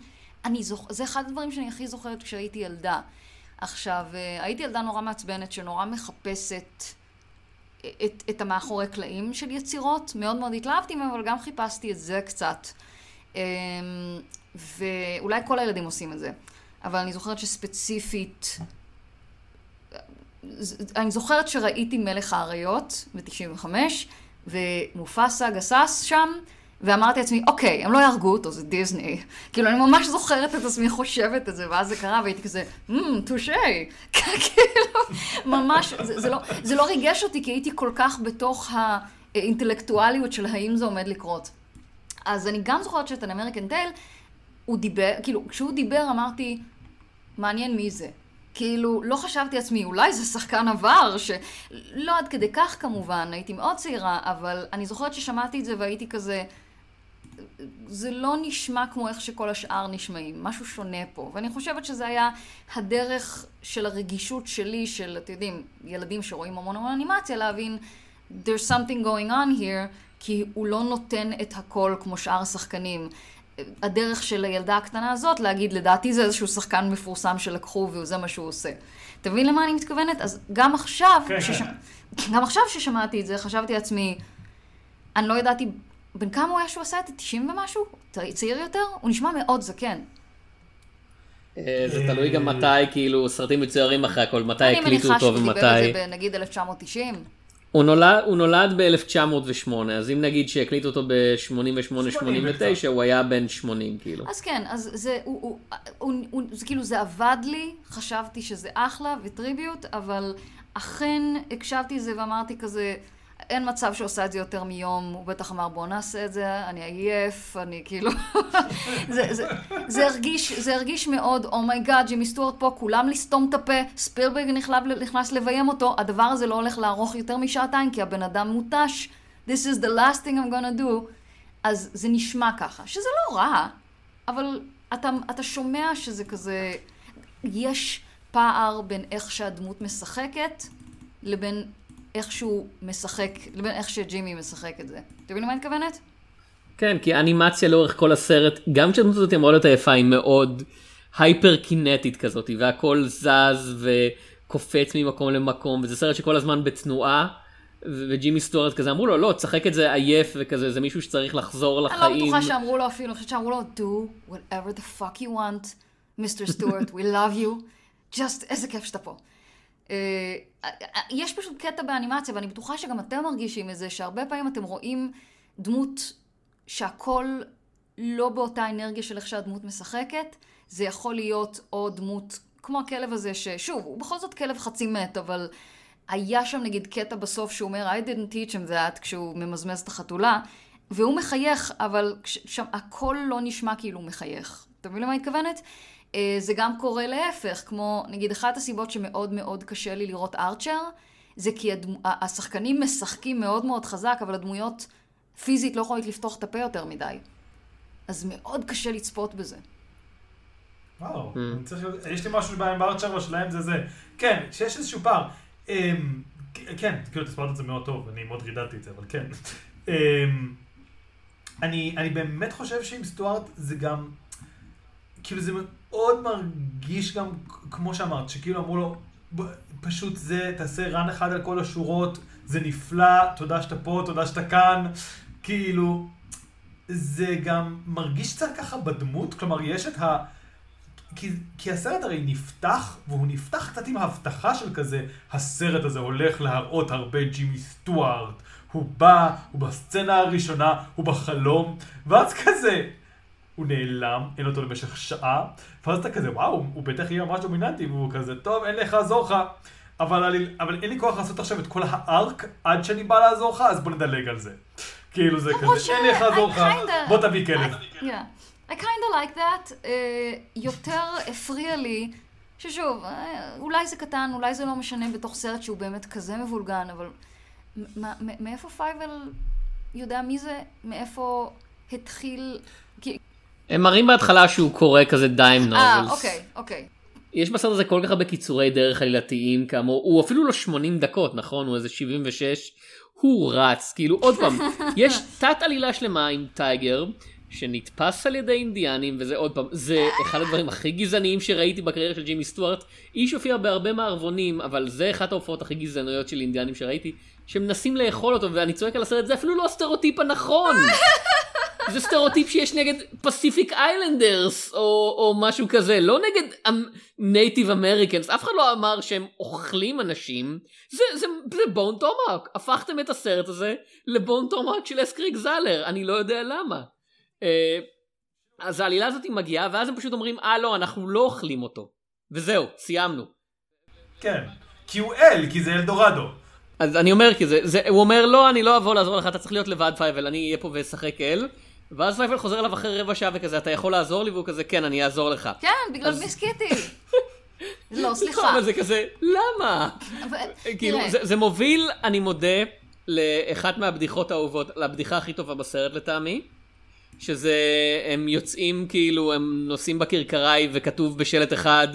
אני זוכ... זה אחד הדברים שאני הכי זוכרת כשהייתי ילדה. עכשיו, אה, הייתי ילדה נורא מעצבנת, שנורא מחפשת את, את המאחורי קלעים של יצירות. מאוד מאוד התלהבתי מהם, אבל גם חיפשתי את זה קצת. אמ, ואולי כל הילדים עושים את זה. אבל אני זוכרת שספציפית, אני זוכרת שראיתי מלך האריות ב-95, ומופסה גסס שם, ואמרתי לעצמי, אוקיי, הם לא יהרגו אותו, זה דיסני. כאילו, אני ממש זוכרת את עצמי חושבת את זה, ואז זה קרה, והייתי כזה, אמ, טושי. כאילו, ממש, לא, זה לא ריגש אותי, כי הייתי כל כך בתוך. האינטלקטואליות של האם זה עומד לקרות. אז אני גם זוכרת שאת an American Tale, הוא דיבר, כאילו, כשהוא דיבר אמרתי, מעניין מי זה. כאילו, לא חשבתי לעצמי, אולי זה שחקן עבר, שלא עד כדי כך כמובן, הייתי מאוד צעירה, אבל אני זוכרת ששמעתי את זה והייתי כזה, זה לא נשמע כמו איך שכל השאר נשמעים, משהו שונה פה. ואני חושבת שזה היה הדרך של הרגישות שלי, של, אתם יודעים, ילדים שרואים המון המון אנימציה, להבין, there's something going on here, כי הוא לא נותן את הכל כמו שאר השחקנים. הדרך של הילדה הקטנה הזאת להגיד, לדעתי זה איזשהו שחקן מפורסם שלקחו וזה מה שהוא עושה. אתה מבין למה אני מתכוונת? אז גם עכשיו, כן, שש... כן. גם עכשיו ששמעתי את זה, חשבתי לעצמי, אני לא ידעתי, בן כמה הוא היה שהוא עשה את זה? 90 ומשהו? צעיר יותר? הוא נשמע מאוד זקן. אה, זה תלוי גם מתי, כאילו, סרטים מצוירים אחרי הכל, מתי אני הקליטו מניחה אותו שהוא דיבר את ומתי. זה בנגיד 1990. הוא נולד, הוא נולד ב-1908, אז אם נגיד שהקליטו אותו ב-88-89, הוא היה בן 80, כאילו. אז כן, אז זה, הוא, הוא, הוא, הוא, זה כאילו זה עבד לי, חשבתי שזה אחלה וטריביוט, אבל אכן הקשבתי לזה ואמרתי כזה, אין מצב שעושה את זה יותר מיום, הוא בטח אמר בוא נעשה את זה, אני עייף, אני כאילו... זה, זה, זה, הרגיש, זה הרגיש מאוד, oh my god, ג'ימי סטוארט פה, כולם לסתום את הפה, ספילברג נכנס לביים אותו, הדבר הזה לא הולך לארוך יותר משעתיים, כי הבן אדם מותש, this is the last thing I'm gonna do, אז זה נשמע ככה, שזה לא רע, אבל אתה, אתה שומע שזה כזה, יש פער בין איך שהדמות משחקת לבין איך שהוא משחק, לבין איך שג'ימי משחק את זה. אתה מבין למה אני מתכוונת? כן, כי האנימציה לאורך כל הסרט, גם כשהדמות הזאת אמורה להיות היפה, היא מאוד הייפר קינטית כזאת, והכל זז וקופץ ממקום למקום, וזה סרט שכל הזמן בתנועה, וג'ימי סטוארט כזה אמרו לו, לא, תשחק את זה עייף וכזה, זה מישהו שצריך לחזור אני לא לחיים. בטוחה שאמרו לו אפילו, אני חושבת שאמרו לו, do whatever the fuck you want, Mr. Stewart, we love you, just איזה כיף שאתה פה. אה, אה, יש פשוט קטע באנימציה, ואני בטוחה שגם אתם מרגישים את זה, שהרבה פעמים אתם רואים דמות שהכל לא באותה אנרגיה של איך שהדמות משחקת. זה יכול להיות או דמות כמו הכלב הזה, ששוב, הוא בכל זאת כלב חצי מת, אבל היה שם נגיד קטע בסוף שהוא אומר, I didn't teach him that, כשהוא ממזמז את החתולה, והוא מחייך, אבל שם הכל לא נשמע כאילו הוא מחייך. אתה מבין למה אני מתכוונת? זה גם קורה להפך, כמו נגיד אחת הסיבות שמאוד מאוד קשה לי לראות ארצ'ר, זה כי הדמו, השחקנים משחקים מאוד מאוד חזק, אבל הדמויות פיזית לא יכולות לפתוח את הפה יותר מדי. אז מאוד קשה לצפות בזה. וואו, אני צריך יש לי משהו בעיה עם בארצ'ר, אבל שלהם זה זה. כן, שיש איזשהו פער. אמ, כן, כאילו, אתה הסברת את זה מאוד טוב, אני מאוד רידדתי את זה, אבל כן. אמ, אני אני באמת חושב שעם סטוארט זה גם, כאילו זה מאוד מרגיש גם, כמו שאמרת, שכאילו אמרו לו, "ב- פשוט זה, תעשה רן אחד על כל השורות, זה נפלא, תודה שאתה פה, תודה שאתה כאן, כאילו, זה גם מרגיש קצת ככה בדמות, כלומר, יש את ה... כי, כי הסרט הרי נפתח, והוא נפתח קצת עם ההבטחה של כזה, הסרט הזה הולך להראות הרבה ג'ימי סטוארט. הוא בא, הוא בסצנה הראשונה, הוא בחלום, ואז כזה, הוא נעלם, אין אותו למשך שעה, ואז אתה כזה, וואו, הוא בטח יהיה ממש דומיננטי, והוא כזה, טוב, אין לך לעזור לך. אבל, אני, אבל אין לי כוח לעשות עכשיו את כל הארק עד שאני בא לעזור לך, אז בוא נדלג על זה. כאילו זה כזה, אין לי איך ש- לעזור I לך, kinda- בוא תביא כלב. Yeah. I kind of like that. Uh, יותר הפריע לי, ששוב, אה, אולי זה קטן, אולי זה לא משנה בתוך סרט שהוא באמת כזה מבולגן, אבל מ- מ- מאיפה פייבל יודע מי זה? מאיפה התחיל... כי- הם מראים בהתחלה שהוא קורא כזה dime אה, novels. אוקיי, אוקיי. יש בסרט הזה כל כך הרבה קיצורי דרך עלילתיים כאמור, הוא אפילו לא 80 דקות, נכון? הוא איזה 76. הוא רץ, כאילו עוד פעם, יש תת עלילה שלמה עם טייגר, שנתפס על ידי אינדיאנים, וזה עוד פעם, זה אחד הדברים הכי גזעניים שראיתי בקריירה של ג'ימי סטוארט. האיש הופיע בהרבה מערבונים, אבל זה אחת ההופעות הכי גזעניות של אינדיאנים שראיתי, שמנסים לאכול אותו, ואני צועק על הסרט, זה אפילו לא הסטריאוטיפ הנכון! זה סטריאוטיפ שיש נגד Pacific Islanders או, או משהו כזה, לא נגד Native Americans, אף אחד לא אמר שהם אוכלים אנשים, זה, זה, זה Bone Tomahawk, הפכתם את הסרט הזה ל Bone Tomahawk של אס קרייג זאלר, אני לא יודע למה. אה, אז העלילה הזאת מגיעה, ואז הם פשוט אומרים, אה לא, אנחנו לא אוכלים אותו. וזהו, סיימנו. כן, כי הוא אל, כי זה אלדורדו. אז אני אומר, כי זה, זה, הוא אומר, לא, אני לא אבוא לעזור לך, אתה צריך להיות לבד פייבל, אני אהיה פה ואשחק אל. ואז פייבל חוזר אליו אחרי רבע שעה וכזה, אתה יכול לעזור לי? והוא כזה, כן, אני אעזור לך. כן, בגלל אז- מיסקיטי. לא, סליחה. אבל זה כזה, למה? כאילו, זה, זה מוביל, אני מודה, לאחת מהבדיחות האהובות, לבדיחה הכי טובה בסרט לטעמי, שזה, הם יוצאים כאילו, הם נוסעים בכרכראי וכתוב בשלט אחד,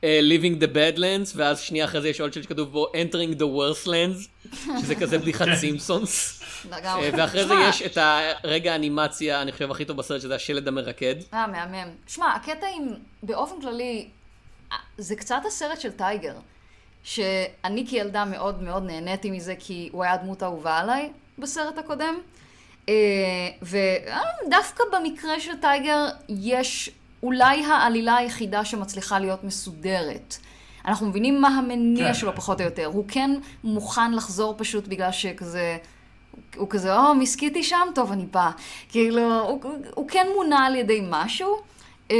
uh, Living the Badlands, ואז שנייה אחרי זה יש עוד שלט שכתוב בו Entering the Worst Lands, שזה כזה בדיחת סימפסונס. לגמרי. אה, ואחרי זה יש את הרגע האנימציה, אני חושב, הכי טוב בסרט, שזה השלד המרקד. אה, מהמם. שמע, הקטע עם, באופן כללי, אה, זה קצת הסרט של טייגר, שאני כילדה מאוד מאוד נהניתי מזה, כי הוא היה הדמות האהובה עליי בסרט הקודם. ודווקא במקרה של טייגר, יש אולי העלילה היחידה שמצליחה להיות מסודרת. אנחנו מבינים מה המניע כן. שלו פחות או יותר. הוא כן מוכן לחזור פשוט בגלל שכזה... הוא כזה, או, מסכיתי שם? טוב, אני בא. כאילו, הוא, הוא, הוא כן מונע על ידי משהו. Uh,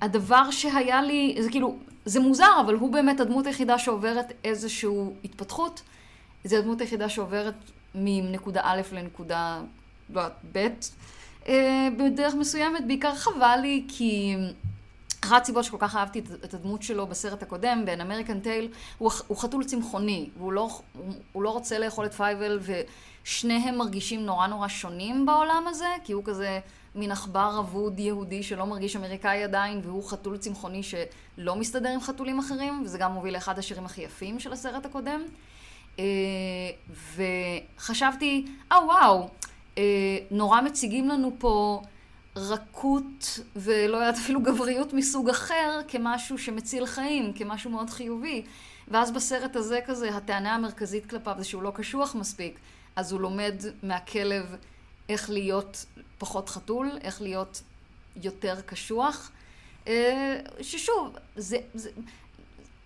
הדבר שהיה לי, זה כאילו, זה מוזר, אבל הוא באמת הדמות היחידה שעוברת איזושהי התפתחות. זה הדמות היחידה שעוברת מנקודה א' לנקודה, לא ב', בדרך מסוימת. בעיקר חבל לי, כי... אחת הסיבות שכל כך אהבתי את- הדמות שלו בסרט הקודם, באן American Tail, הוא, הוא חתול צמחוני, והוא לא, הוא, הוא לא רוצה לאכול את פייבל, ושניהם מרגישים נורא נורא שונים בעולם הזה, כי הוא כזה מין עכבר אבוד יהודי שלא מרגיש אמריקאי עדיין, והוא חתול צמחוני שלא מסתדר עם חתולים אחרים, וזה גם מוביל לאחד השירים הכי יפים של הסרט הקודם. אה, וחשבתי, אה וואו, אה, נורא מציגים לנו פה רכות ולא יודעת אפילו גבריות מסוג אחר כמשהו שמציל חיים, כמשהו מאוד חיובי. ואז בסרט הזה כזה, הטענה המרכזית כלפיו זה שהוא לא קשוח מספיק, אז הוא לומד מהכלב איך להיות פחות חתול, איך להיות יותר קשוח. אה, ששוב, זה, זה,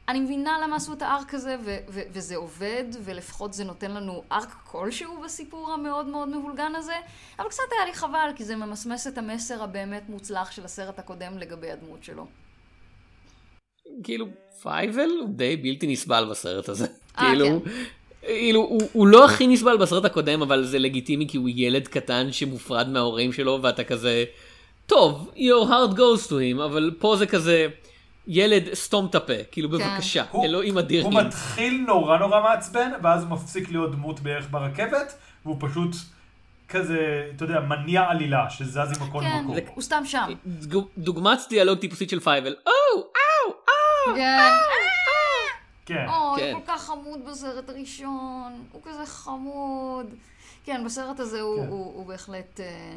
אני מבינה למה עשו את הארק הזה, ו- ו- וזה עובד, ולפחות זה נותן לנו ארק כלשהו בסיפור המאוד מאוד מבולגן הזה, אבל קצת היה לי חבל, כי זה ממסמס את המסר הבאמת מוצלח של הסרט הקודם לגבי הדמות שלו. כאילו, פייבל הוא די בלתי נסבל בסרט הזה. אה, כאילו, כן. כאילו, הוא, הוא לא הכי נסבל בסרט הקודם, אבל זה לגיטימי כי הוא ילד קטן שמופרד מההורים שלו, ואתה כזה, טוב, your heart goes to him, אבל פה זה כזה, ילד, סתום את הפה, כאילו, בבקשה, הוא- אלוהים אדיר. הוא מתחיל נורא נורא מעצבן, ואז הוא מפסיק להיות דמות בערך ברכבת, והוא פשוט כזה, אתה יודע, מניע עלילה, שזז עם הכל כן, מקום. הוא סתם שם. דוג- דוגמת דיאלוג טיפוסית של פייבל, או, או, או. כן. כן. אוי, כן. הוא כל כך חמוד בסרט הראשון, הוא כזה חמוד. כן, בסרט הזה הוא, כן. הוא, הוא בהחלט... אה,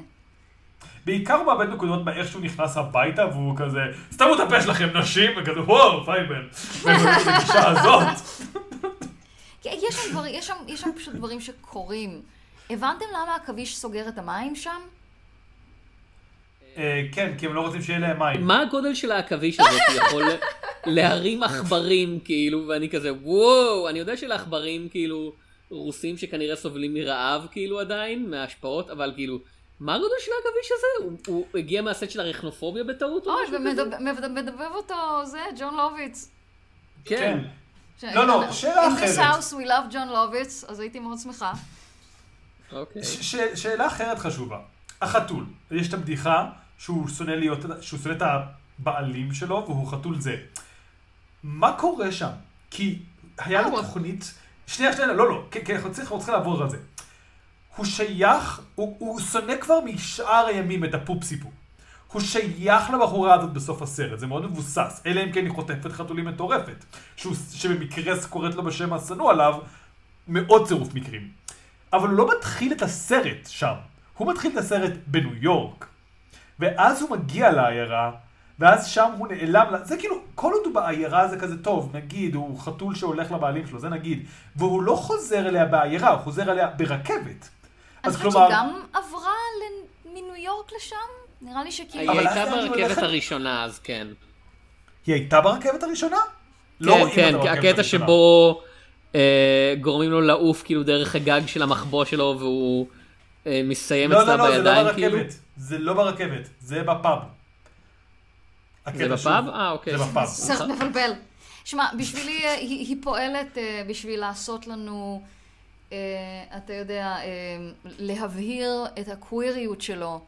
בעיקר הוא מאבד נקודות באיך שהוא נכנס הביתה, והוא כזה, סתמו את הפה שלכם נשים, וכזה, וואו, פייבל. ובגישה הזאת. יש שם, דבר, יש, שם, יש שם פשוט דברים שקורים. הבנתם למה עכביש סוגר את המים שם? אה, כן, כי הם לא רוצים שיהיה להם מים. מה הגודל של העכביש הזה שיכול להרים עכברים, כאילו, ואני כזה, וואו, אני יודע שלעכברים, כאילו, רוסים שכנראה סובלים מרעב, כאילו, עדיין, מההשפעות, אבל כאילו, מה הגודל של העכביש הזה? הוא, הוא הגיע מהסט של הרכנופוביה בטעות או אוי? ומדבב אותו זה, ג'ון לוביץ. כן. ש- לא, לא, שאלה In this אחרת. house we love John לוביץ, אז הייתי מאוד שמחה. אוקיי. ש- ש- שאלה אחרת חשובה. החתול, יש את הבדיחה שהוא שונא להיות, שהוא שונא את הבעלים שלו והוא חתול זה. מה קורה שם? כי היה לו אה, תוכנית, שנייה, שנייה, לא, לא, כי אנחנו צריכים לעבור על זה. הוא שייך, הוא, הוא שונא כבר משאר הימים את הפופסיפו. הוא שייך לבחורה הזאת בסוף הסרט, זה מאוד מבוסס, אלא אם כן היא חוטפת חתולים מטורפת, שהוא, שבמקרה קוראת לו בשם השנוא עליו, מאוד צירוף מקרים. אבל הוא לא מתחיל את הסרט שם, הוא מתחיל את הסרט בניו יורק. ואז הוא מגיע לעיירה, ואז שם הוא נעלם, לה- זה כאילו, כל עוד הוא בעיירה זה כזה טוב, נגיד, הוא חתול שהולך לבעלים שלו, זה נגיד, והוא לא חוזר אליה בעיירה, הוא חוזר אליה ברכבת. אני אז חושבת כלומר, שגם עברה מניו יורק לשם? נראה לי שכאילו... היא הייתה ברכבת? הראשונה, אז כן. היא הייתה ברכבת הראשונה? לא כן, רואים כן, הקטע. שבו אה, גורמים לו לעוף כאילו דרך הגג של המחבוא שלו והוא אה, מסיים לא, אצלה לא, לא, זה לא בידיים כאילו. ברכבת, זה לא ברכבת, זה בפאב. זה בפאב? אה, אוקיי. זה בפאב. סרט מבלבל. שמע, בשבילי אה, היא, פועלת בשביל לעשות לנו אתה יודע, אה, להבהיר את הקוויריות שלו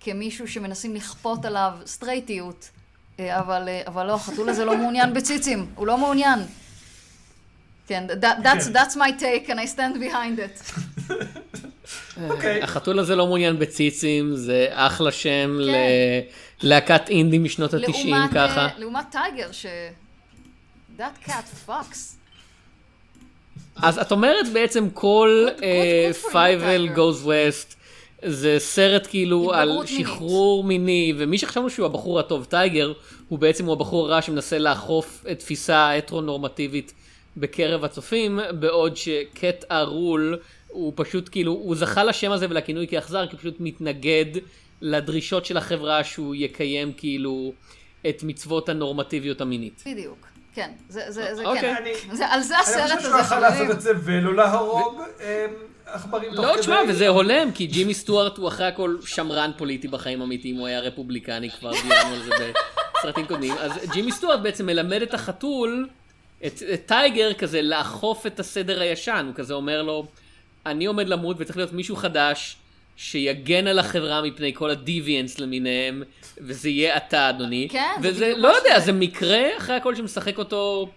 כמישהו שמנסים לכפות עליו סטרייטיות, אה, אבל, אה, אבל לא, החתול הזה לא מעוניין בציצים, הוא לא מעוניין. כן, that, that's, כן. that's my take and I stand behind it. אוקיי. החתול הזה לא מעוניין בציצים, זה אחלה שם כן. ללהקת אינדי משנות התשעים ככה. אה, לעומת טייגר, ש... that cat fucks. אז את אומרת בעצם כל פייבל Goes West זה סרט כאילו על מיניות. שחרור מיני, ומי שחשבנו שהוא הבחור הטוב, טייגר, הוא בעצם הוא הבחור הרע שמנסה לאכוף את התפיסה ההטרונורמטיבית בקרב הצופים, בעוד שקאט ר. וואול הוא פשוט כאילו, הוא זכה לשם הזה ולכינוי כאכזר, כי הוא פשוט מתנגד לדרישות של החברה שהוא יקיים כאילו את מצוות הנורמטיביות המינית. בדיוק. כן, זה, זה, זה אוקיי. כן. אני- זה, על זה אני הסרט חושב הזה, שהוא יכול לעשות חברים. את זה ולא להרוג אמ, עכברים תוך לא, כדי. תשמע, וזה הולם, כי ג'ימי סטוארט הוא אחרי הכל שמרן פוליטי בחיים אמיתיים, הוא היה רפובליקני, כבר דיברנו על זה בסרטים קודמים. אז ג'ימי סטוארט בעצם מלמד את החתול, את, את טייגר, כזה לאכוף את הסדר הישן, הוא כזה אומר לו, אני עומד למות וצריך להיות מישהו חדש. שיגן על החברה מפני כל ה deviance למיניהם, וזה יהיה אתה, אדוני. כן, זה וזה, בדיוק לא יודע. זה מקרה אחרי הכל שמשחק אותו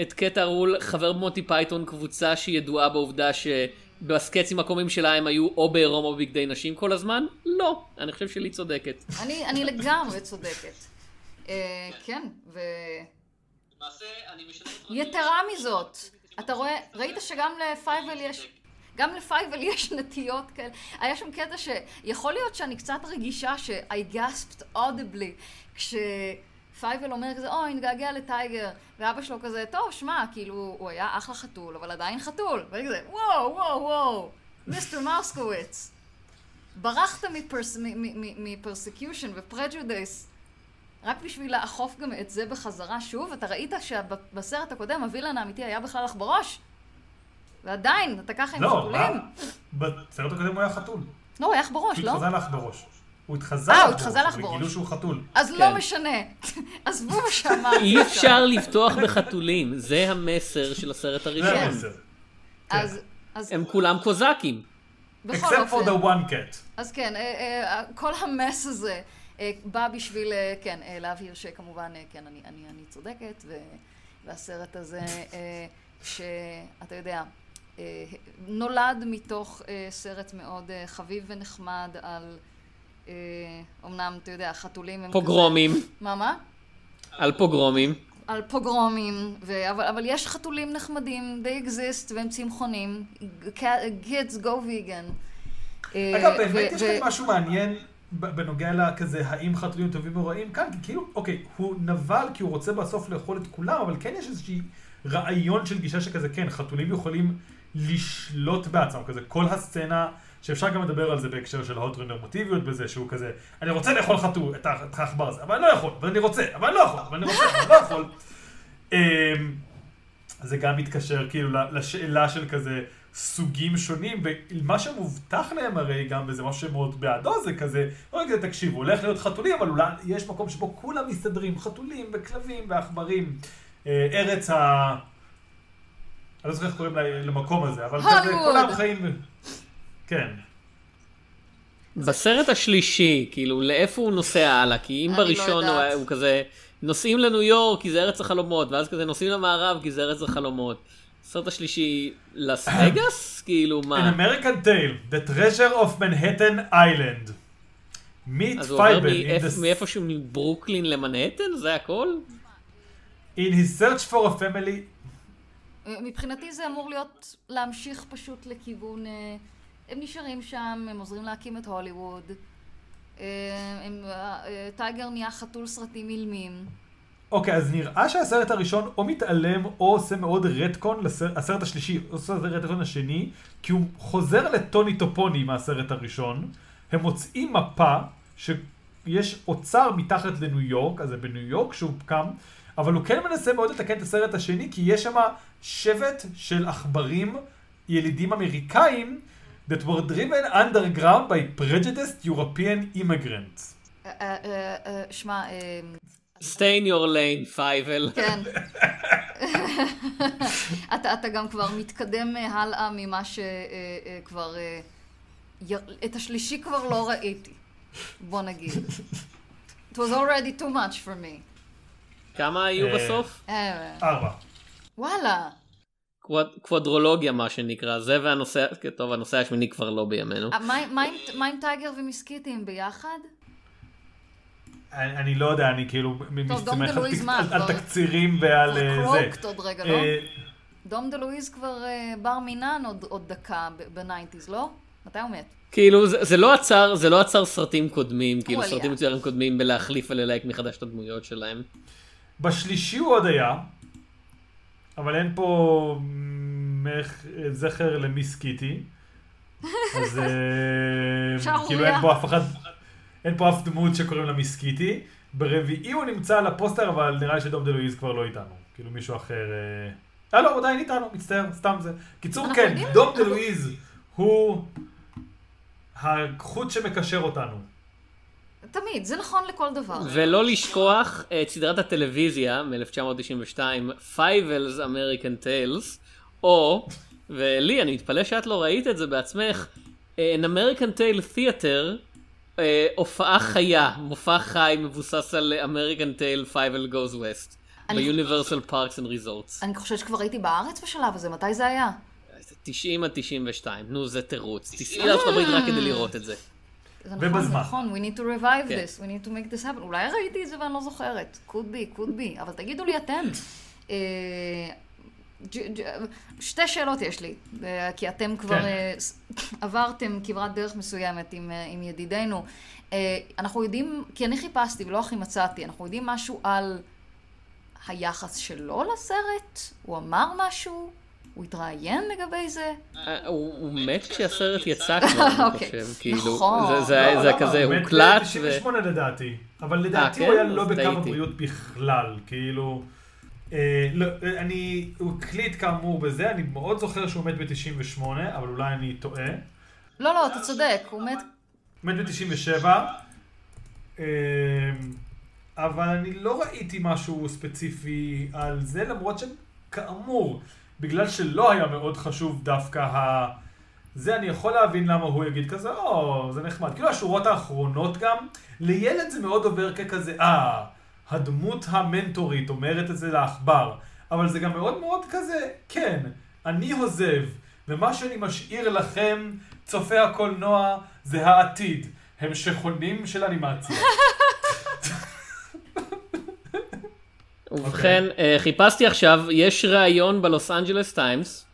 את קאט ר. וואול, חבר במונטי פייתון, קבוצה שידועה בעובדה שבסקצ'ים הקומיים שלה הם היו או בעירום או בגדי נשים כל הזמן? לא. אני חושב שאני צודקת. אני, אני לגמרי צודקת. אה, כן, ו... יתרה מזאת, אתה רואה, ראית שגם לפייבל יש... גם לפייבל יש נטיות כאלה. היה שם קטע שיכול להיות שאני קצת רגישה ש- I gasped audibly כשפייבל אומר כזה, אוי, נתגעגע לטייגר. ואבא שלו כזה, טוב, שמע, כאילו, הוא היה אחלה חתול, אבל עדיין חתול. ואני כזה, וואו, וואו, וואו, Mr. מאוסקוויץ. ברחת מ persecution ו prejudice רק בשביל לאכוף גם את זה בחזרה שוב. אתה ראית שבסרט הקודם הווילן האמיתי היה בכלל לך בראש? ועדיין, אתה ככה עם לא, חתולים? מה? בסרט הקודם הוא היה חתול. לא, הוא היה לך בראש, הוא לא? התחזה לך בראש. הוא התחזה אה, לך הוא התחזה וגילו בראש. שהוא חתול. אז כן. לא משנה. עזבו מה שאמרתי. אי. אפשר לבטוח בחתולים, זה המסר של הסרט זה הראשון. המסר. אז, אז הם כולם קוזקים. בכל except for אופן. the one cat. אז כן, אה, אה, כל המס הזה אה, בא בשביל, אה, כן, אה, להבהיר שכמובן, אה, כן, אני, אני, אני צודקת, ו, והסרט הזה, אה, שאתה יודע, אה, נולד מתוך אה, סרט מאוד אה, חביב ונחמד על, אה, אמנם, אתה יודע, חתולים הם פוגרומים. כזה... מה, מה? על פוגרומים. על פוגרומים, ו... אבל, אבל יש חתולים נחמדים, they exist, והם צמחונים. kids go vegan. אה, אגב, ו- באמת יש ו- כאן משהו מעניין בנוגע לכזה, האם חתולים טובים או רעים כאן, כי כאילו, אוקיי, הוא נבל כי הוא רוצה בסוף לאכול את כולם, אבל כן יש איזושהי רעיון של גישה שכזה, כן, חתולים יכולים לשלוט בעצמם, כזה, כל הסצנה, שאפשר גם לדבר על זה בהקשר של הוטרונורמטיביות בזה, שהוא כזה, אני רוצה לאכול חתול, את העכבר הזה, אבל אני לא יכול, אבל אני רוצה, אבל אני לא יכול, אבל אני רוצה, אבל אני לא יכול. אמ, זה גם מתקשר כאילו לשאלה של כזה סוגים שונים, ומה שמובטח להם הרי גם, וזה משהו שהם מאוד בעדו, זה כזה, רגע, תקשיבו, הולך להיות חתולים, אבל אולי יש מקום שבו כולם מסתדרים, חתולים וכלבים ועכברים. אה, ארץ ה... אני לא זוכר איך קוראים ל- למקום הזה, אבל כזה. כולם חיים... כן. בסרט השלישי, כאילו, לאיפה הוא נוסע הלאה? כי אם לא בראשון הוא, יודעת. היה- הוא כזה, נוסעים לניו יורק כי זה ארץ החלומות, ואז כזה נוסעים למערב כי זה ארץ החלומות. בסרט השלישי, לס וגאס? כאילו, An מה? American Tale, The Treasure of Manhattan Island. meet אז הוא עובר. מאיפשהו מברוקלין למנהטן? זה הכל? in his search for a family מבחינתי זה אמור להיות להמשיך פשוט לכיוון... אה, הם נשארים שם, הם עוזרים להקים את הוליווד. אה, אה, אה, טייגר נהיה חתול סרטים אילמים. אוקיי, אז נראה שהסרט הראשון או מתעלם או עושה מאוד רטקון, לסרט, השלישי עושה רטקון השני, כי הוא חוזר לטוני טופוני מהסרט הראשון, הם מוצאים מפה שיש אוצר מתחת לניו יורק, אז זה בניו יורק שהוא קם, אבל הוא כן מנסה מאוד לתקן את הסרט השני, כי יש שם שבט של עכברים ילידים אמריקאים that were driven underground by prejudiced European immigrants. אה, אה, אה, שמע, stay in your lane, פייבל. כן. אתה, אתה גם כבר מתקדם אה, הלאה ממה שכבר... את השלישי כבר לא ראיתי, בוא נגיד. It was already too much for me. כמה היו אה, בסוף? אה, ארבע. וואלה. קווד- קוודרולוגיה מה שנקרא, זה והנושא, טוב הנושא השמיני כבר לא בימינו. אה, מה, עם, טייגר ומיס קיטי הם ביחד? אני לא יודע, אני כאילו מסתמך על תקצירים ועל זה. קרוקט עוד רגע, לא? דום דה לואיז כבר בר מינן עוד, דקה ב nineties, לא? מתי הוא מת? כאילו זה, זה לא עצר, זה לא עצר סרטים קודמים, כאילו. סרטים מצוירים קודמים בלהחליף וללהק מחדש את הדמויות שלהם. בשלישי הוא עוד היה, אבל אין פה מח... זכר למיס קיטי. אז אה. כאילו אין פה אף אחד, אין פה אף דמות שקוראים לה מיס קיטי. ברביעי הוא נמצא על הפוסטר, אבל נראה לי שדום דה לואיז כבר לא איתנו. כאילו מישהו אחר... אה, אה לא, הוא עדיין איתנו, מצטער, סתם זה. קיצור, כן, דום לואיז הוא החוט שמקשר אותנו. תמיד, זה נכון לכל דבר. ולא לשכוח את סדרת הטלוויזיה מ-1992, Fievel's American Tales, או, ולי, אני מתפלא שאת לא ראית את זה בעצמך, An American Tale Theater, אה, הופעה חיה, מופע חי מבוסס על American Tale Fievel Goes West, ב-Universal Parks and Resorts. אני חושבת שכבר הייתי בארץ בשלב הזה, מתי זה היה? 90 עד 92, נו זה תירוץ, תיסעי לארצות הברית רק כדי לראות את זה. זה נכון, זה ובזמן. נכון, we need to revive כן. this, we need to make this happen. אולי ראיתי את זה ואני לא זוכרת. could be, could be, אבל תגידו לי אתם. אה, שתי שאלות יש לי, אה, כי אתם כבר כן. אה, עברתם כברת דרך מסוימת עם, עם ידידנו. אה, אנחנו יודעים, כי אני חיפשתי ולא הכי מצאתי, אנחנו יודעים משהו על היחס שלו לסרט? הוא אמר משהו? הוא התראיין לגבי זה? אה, הוא הוא מת כשהסרט יצא כבר, אני אוקיי. חושב, כאילו, נכון. זה- זה לא, היה- זה היה למה? כזה הוא מת הוקלט, ו... ב-98 לדעתי, אבל לדעתי כן? הוא היה לא בקו. הבריאות בכלל, כאילו... אה, לא, אה, אני, הוא הקליט כאמור בזה, אני מאוד זוכר שהוא מת ב-98, אבל אולי אני טועה. לא, לא, אתה צודק, הוא מת... מת ב-97, אה, אבל אני לא ראיתי משהו ספציפי על זה, למרות שכאמור, בגלל שלא היה מאוד חשוב דווקא ה... זה אני יכול להבין למה הוא יגיד כזה, או, זה נחמד. כאילו השורות האחרונות גם, לילד זה מאוד עובר ככזה, אה, הדמות המנטורית אומרת את זה לעכבר, אבל זה גם מאוד מאוד כזה, כן, אני עוזב, ומה שאני משאיר לכם, צופי הקולנוע, זה העתיד. המשכונים של אנימציה. ובכן, אה, חיפשתי עכשיו, יש ראיון בלוס אנג'לס טיימס,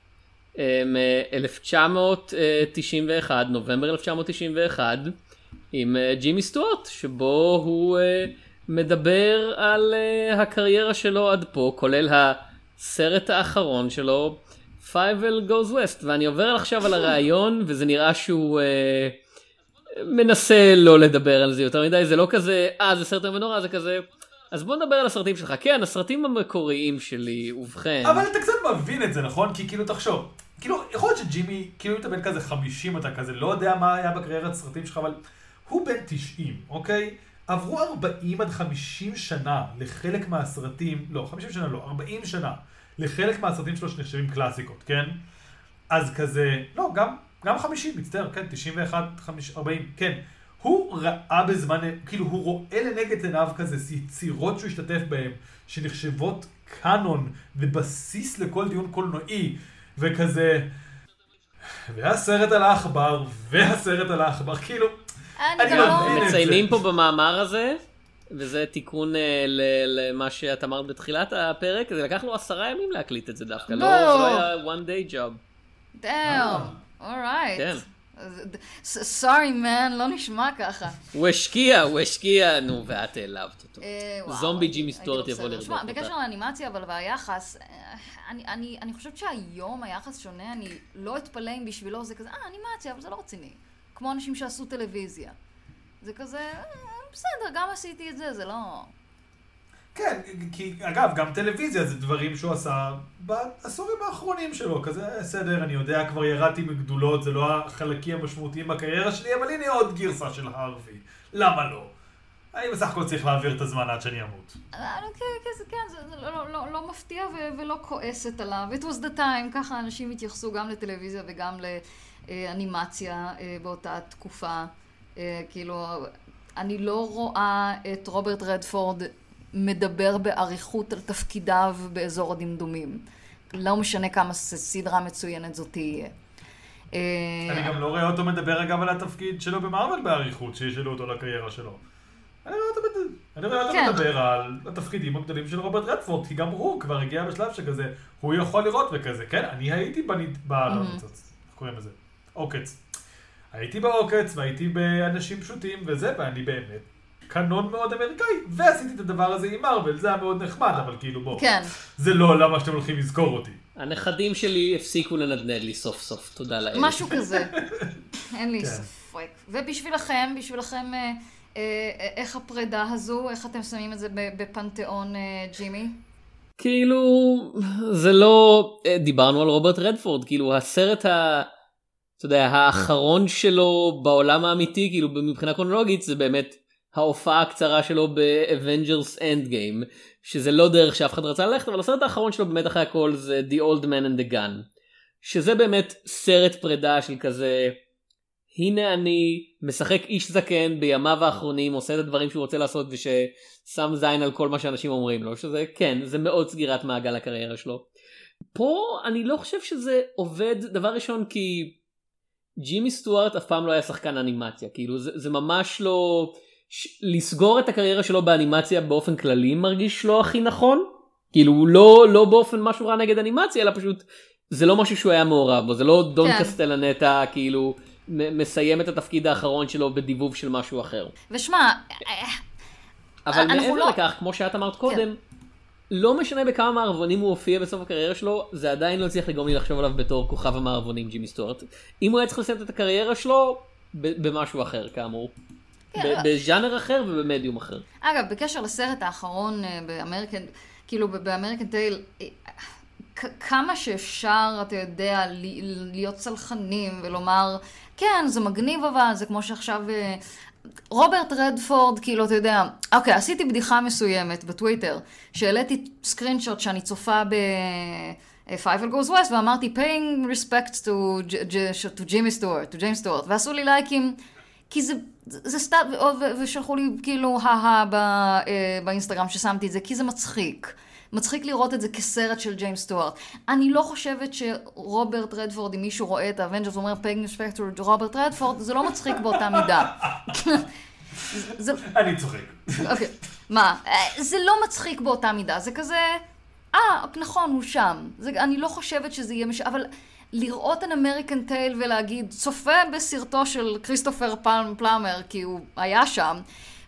אה, מ-1991, נובמבר 1991, עם אה, ג'ימי סטוארט, שבו הוא מדבר על הקריירה שלו עד פה, כולל הסרט האחרון שלו, Fivel Goes West, ואני עובר עכשיו על הראיון, וזה נראה שהוא... מנסה לא לדבר על זה יותר מדי, זה לא כזה, אה זה סרט איום ונורא, זה כזה, אז בוא נדבר על הסרטים שלך. כן, הסרטים המקוריים שלי, ובכן. אבל אתה קצת מבין את זה, נכון? כי כאילו, תחשוב, כאילו, יכול להיות שג'ימי, כאילו אם אתה בן כזה 50, אתה כזה לא יודע מה היה בקריירת הסרטים שלך, אבל הוא בן 90, אוקיי? עברו 40 עד 50 שנה לחלק מהסרטים, לא, 50 שנה לא, 40 שנה לחלק מהסרטים שלו שנחשבים קלאסיקות, כן? אז כזה, לא, גם, גם 50, מצטער, כן, 91, 50, 40, כן. הוא ראה בזמן, כאילו, הוא רואה לנגד עיניו כזה יצירות שהוא השתתף בהן, שנחשבות קאנון ובסיס לכל דיון קולנועי, וכזה... והסרט על העכבר, והסרט על העכבר, כאילו... אני גם לא לא... מבין. את מציינים זה. פה במאמר הזה, וזה תיקון אה, ל- למה שאת אמרת בתחילת הפרק, זה לקח לו עשרה ימים להקליט את זה דווקא, לא, זה לא היה one day job. דאם, אורייט. סורי מן, לא נשמע ככה. הוא השקיע, הוא השקיע, נו, ואת העלבת אותו. אה, זומבי ג'ימי סטוארט לא יבוא שמע, אותה. בקשר לאנימציה אבל והיחס, אה, אני חושבת שהיום היחס שונה, אני לא אתפלא אם בשבילו זה כזה, אה, אנימציה, אבל זה לא רציני. כמו אנשים שעשו טלוויזיה. זה כזה, "אה, בסדר, גם עשיתי את זה, זה לא... כן, כי אגב, גם טלוויזיה זה דברים שהוא עשה בעשורים האחרונים שלו, כזה בסדר, אני יודע, כבר ירדתי מגדולות, זה לא החלקים המשמעותיים בקריירה שלי, אבל הנה עוד גרסה של הארווי, למה לא? אני בסך הכל צריך להעביר את הזמן עד שאני אמות. אה, כן, כן, זה- כן, זה לא- לא- לא- לא מפתיע ולא כועסת עליו. It was the time, ככה אנשים התייחסו גם לטלוויזיה וגם לאנימציה אה, באותה תקופה. אה, כאילו, אני לא רואה את רוברט רדפורד מדבר באריכות על תפקידיו באזור הדמדומים. לא משנה כמה סדרה מצוינת זאת תהיה. אה, אני גם לא רואה אותו מדבר אגב על התפקיד שלו במרוויל באריכות, שישאלו אותו לקריירה שלו. אני רואה אותו, כן. מדבר על התפקידים הגדולים של רוברט רדפורד, כי גם הוא כבר הגיע בשלב שכזה, הוא יכול לראות וכזה. כן, אני הייתי בנית... ב... לא איך קוראים לזה? עוקץ. הייתי בעוקץ והייתי באנשים פשוטים וזה, ואני באמת קנון מאוד אמריקאי, ועשיתי את הדבר הזה עם מרוויל, זה היה מאוד נחמד, אבל כאילו בוא. כן. זה לא למה שאתם הולכים לזכור אותי. הנכדים שלי הפסיקו לנדנד לי סוף סוף, תודה לאל. משהו כזה. אין לי כן. ספק. ובשבילכם, בשבילכם, אה, אה, איך הפרידה הזו, איך אתם שמים את זה ב- בפנתיאון, אה, ג'ימי? כאילו, זה לא... אה, דיברנו על רוברט רדפורד, כאילו הסרט ה... אתה יודע, האחרון שלו בעולם האמיתי, כאילו מבחינה קרונולוגית, זה באמת ההופעה הקצרה שלו ב-Avengers Endgame, שזה לא דרך שאף אחד רצה ללכת, אבל הסרט האחרון שלו באמת אחרי הכל זה The Old Man and the Gun, שזה באמת סרט פרידה של כזה, הנה אני משחק איש זקן בימיו האחרונים, עושה את הדברים שהוא רוצה לעשות וששם זין על כל מה שאנשים אומרים לו, שזה כן, זה מאוד סגירת מעגל הקריירה שלו. פה אני לא חושב שזה עובד, דבר ראשון כי ג'ימי סטוארט אף פעם לא היה שחקן אנימציה, כאילו זה, זה ממש לא... לסגור את הקריירה שלו באנימציה באופן כללי מרגיש לא הכי נכון. כאילו לא, לא באופן משהו רע נגד אנימציה, אלא פשוט זה לא משהו שהוא היה מעורב בו, זה לא דון כן. קסטלנטה כאילו מסיים את התפקיד האחרון שלו בדיבוב של משהו אחר. ושמע, אה, אבל אנחנו מעבר לא- לכך, כמו שאת אמרת קודם, לא משנה בכמה מערבונים הוא הופיע בסוף הקריירה שלו, זה עדיין לא הצליח לגרום לי לחשוב עליו בתור כוכב המערבונים ג'ימי סטוארט. אם הוא היה צריך לסיים את הקריירה שלו, במשהו אחר כאמור. כן, אבל- בז'אנר אחר ובמדיום אחר. אגב, בקשר לסרט האחרון אה, ב American, כאילו ב American Tail, אה, כמה שאפשר, אתה יודע, להיות סלחנים ולומר, כן, זה מגניב אבל, זה כמו שעכשיו... אה, רוברט רדפורד, כאילו, אתה יודע, אוקיי, עשיתי בדיחה מסוימת בטוויטר, שהעליתי screenshot שאני צופה ב... פייבל Goes West, ואמרתי, paying respects to, to Jimmy Stewart, to James Stewart, ועשו לי לייקים, כי זה, זה סתם, ושלחו לי כאילו, הא ב, אה, באינסטגרם ששמתי את זה, כי זה מצחיק. מצחיק לראות את זה כסרט של ג'יימס סטוארט. אני לא חושבת שרוברט רדפורד, אם מישהו רואה את ה Avengers ואומר paying respects to רוברט רדפורד, זה לא מצחיק באותה מידה. אני צוחק. אוקיי, מה? אה, זה לא מצחיק באותה מידה, זה כזה... אה, נכון, הוא שם. זה, אני לא חושבת שזה יהיה מש... אבל לראות an American Tale ולהגיד, צופה בסרטו של כריסטופר פלאמר, כי הוא היה שם,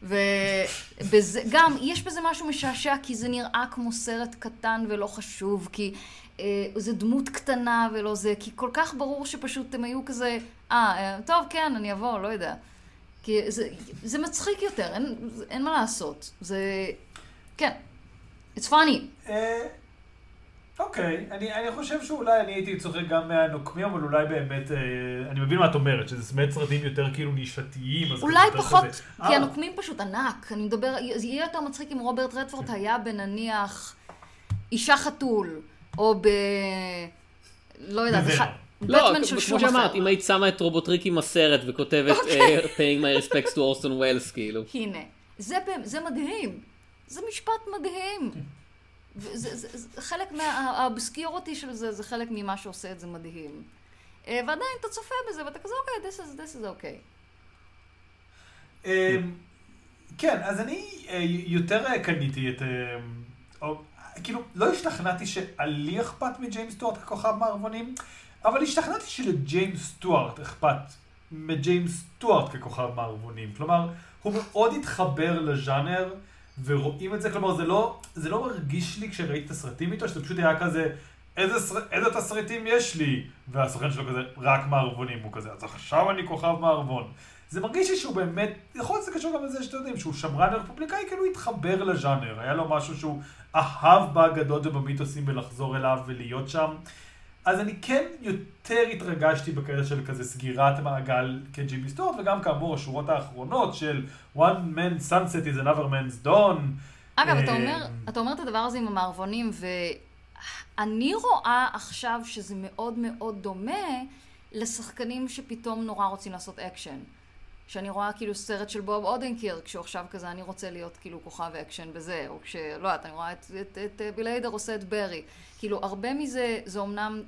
ובזה, גם, יש בזה משהו משעשע, כי זה נראה כמו סרט קטן ולא חשוב, כי אה, זה דמות קטנה ולא זה, כי כל כך ברור שפשוט הם היו כזה, אה, אה, טוב, כן, אני אבוא, לא יודע. כי זה, זה מצחיק יותר, אין, אין מה לעשות. זה... כן. It's funny. אוקיי, אני, אני חושב שאולי אני הייתי צוחק גם מהנוקמים, אבל אולי באמת, אה, אני מבין מה את אומרת, שזה באמת סרטים יותר כאילו נישתיים. אולי פחות, כזה, כי אה, הנוקמים פשוט ענק. אני מדבר, זה יהיה יותר מצחיק אם רוברט רדפורד היה בנניח אישה חתול, או ב... לא יודעת, לא, בטמן של כמו שאמרת. אם היית שמה את רובוטריקים הסרט וכותבת אוקיי. אה, paying my respects to אורסון ווילס כאילו. הנה, זה, מדהים. זה משפט מדהים. וזה, זה, זה חלק מה obscurity של זה, זה חלק ממה שעושה את זה מדהים. אה, ועדיין אתה צופה בזה ואתה כזה, אוקיי, this is, this is okay. אה, כן, אז אני אה, יותר אה, קניתי את... אה, או, כאילו, לא השתכנעתי שלי אכפת מג'יימס סטוארט ככוכב מערבונים, אבל השתכנעתי שלג'יימס סטוארט אכפת מג'יימס סטוארט ככוכב מערבונים. כלומר, הוא מאוד התחבר לז'אנר, ורואים את זה, כלומר, זה לא, זה לא מרגיש לי כשראיתי את הסרטים איתו, שזה פשוט היה כזה, איזה. איזה תסריטים יש לי? והסוכן שלו כזה, רק מערבונים, הוא כזה, אז עכשיו אני כוכב מערבון. זה מרגיש לי שהוא באמת, יכול להיות שזה קשור גם לזה שאתם יודעים, שהוא שמרן רפובליקאי, כאילו הוא התחבר לז'אנר, היה לו משהו שהוא אהב באגדות ובמיתוסים ולחזור אליו ולהיות שם. אז אני כן יותר התרגשתי בקטע של כזה סגירת מעגל כג'ימי סטוארט, וגם כאמור השורות האחרונות של one man's sunset is another man's dawn. אגב, אתה אה, אומר, אתה אומר את הדבר הזה עם המערבונים, ואני רואה עכשיו שזה מאוד מאוד דומה לשחקנים שפתאום נורא רוצים לעשות אקשן. שאני רואה כאילו סרט של בוב אודנקיר, כשהוא עכשיו כזה, אני רוצה להיות כאילו כוכב אקשן בזה, או כש... לא יודעת, אני רואה את, את, את, את ביל היידר עושה את ברי. כאילו, הרבה מזה, זה אמנם,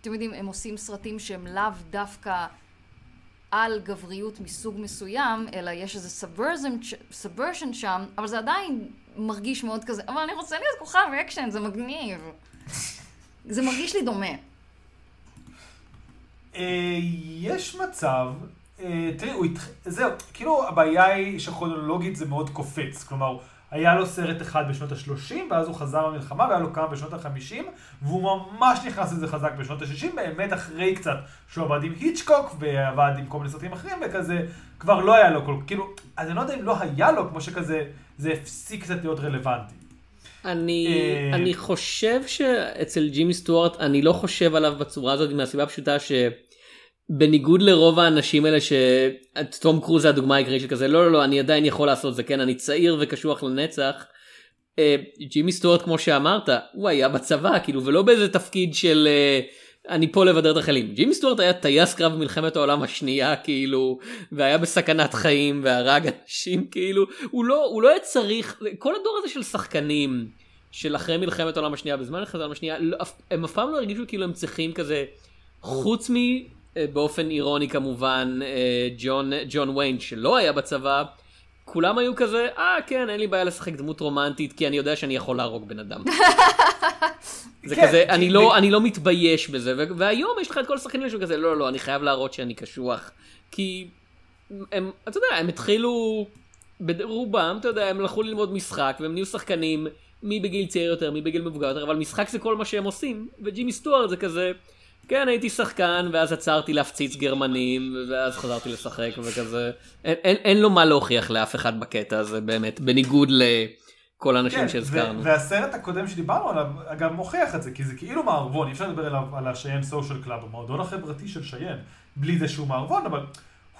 אתם יודעים, הם עושים סרטים שהם לאו דווקא על גבריות מסוג מסוים, אלא יש איזה subversion שם, אבל זה עדיין מרגיש מאוד כזה, אבל אני רוצה להיות כוכב אקשן, זה מגניב. זה מרגיש לי דומה. אה, יש מצב, אה, תראי. זהו, כאילו הבעיה היא שכרונולוגית זה מאוד קופץ, כלומר, היה לו סרט אחד בשנות ה-30, ואז הוא חזר למלחמה, והיה לו כמה בשנות ה-50, והוא ממש נכנס לזה חזק בשנות ה-60, באמת אחרי קצת שהוא עבד עם היצ'קוק, ועבד עם כל מיני סרטים אחרים, וכזה, כבר לא היה לו כל, כאילו, אז אני לא יודע אם לא היה לו, כמו שכזה, זה הפסיק קצת להיות רלוונטי. אני, אה, אני חושב שאצל ג'ימי סטוארט, אני לא חושב עליו בצורה הזאת מהסיבה הפשוטה שבניגוד לרוב האנשים האלה שתום קרוז זה הדוגמה העיקרית של כזה, לא לא לא, אני עדיין יכול לעשות זה, כן, אני צעיר וקשוח לנצח. אה, ג'ימי סטוארט כמו שאמרת, הוא היה בצבא, כאילו, ולא באיזה תפקיד של אה, אני פה לבדר את החיילים. ג'ימי סטוארט היה טייס קרב במלחמת העולם השנייה, כאילו, והיה בסכנת חיים והרג אנשים, כאילו, הוא לא, הוא לא היה צריך, כל הדור הזה של שחקנים, של אחרי מלחמת העולם השנייה, בזמן מלחמת העולם השנייה, לא, הם אף פעם לא הרגישו כאילו הם צריכים כזה, חוץ מ... אה, באופן אירוני כמובן, אה, ג'ון, ג'ון ויין שלא היה בצבא, כולם היו כזה, אה כן, אין לי בעיה לשחק דמות רומנטית, כי אני יודע שאני יכול להרוג בן אדם. זה כן, כזה, כי- אני לא, אני לא מתבייש בזה, והיום יש לך את כל השחקנים שהם כזה, לא, לא, אני חייב להראות שאני קשוח. כי הם, אתה יודע, הם התחילו, ברובם, אתה יודע, הם הלכו ללמוד משחק, והם נהיו שחקנים, מי בגיל צעיר יותר, מי בגיל מבוגר יותר, אבל משחק זה כל מה שהם עושים, וג'ימי סטוארט זה כזה, כן, הייתי שחקן, ואז עצרתי להפציץ גרמנים, ואז חזרתי לשחק, וכזה, אין, אין, אין לו מה להוכיח לאף אחד בקטע הזה, באמת, בניגוד לכל האנשים כן, שהזכרנו. ו- והסרט הקודם שדיברנו עליו, אגב, מוכיח את זה, כי זה כאילו מערבון, אי אפשר לדבר עליו, על ה Cheyenne Social Club, המועדון החברתי של שיין, בלי זה שהוא מערבון, אבל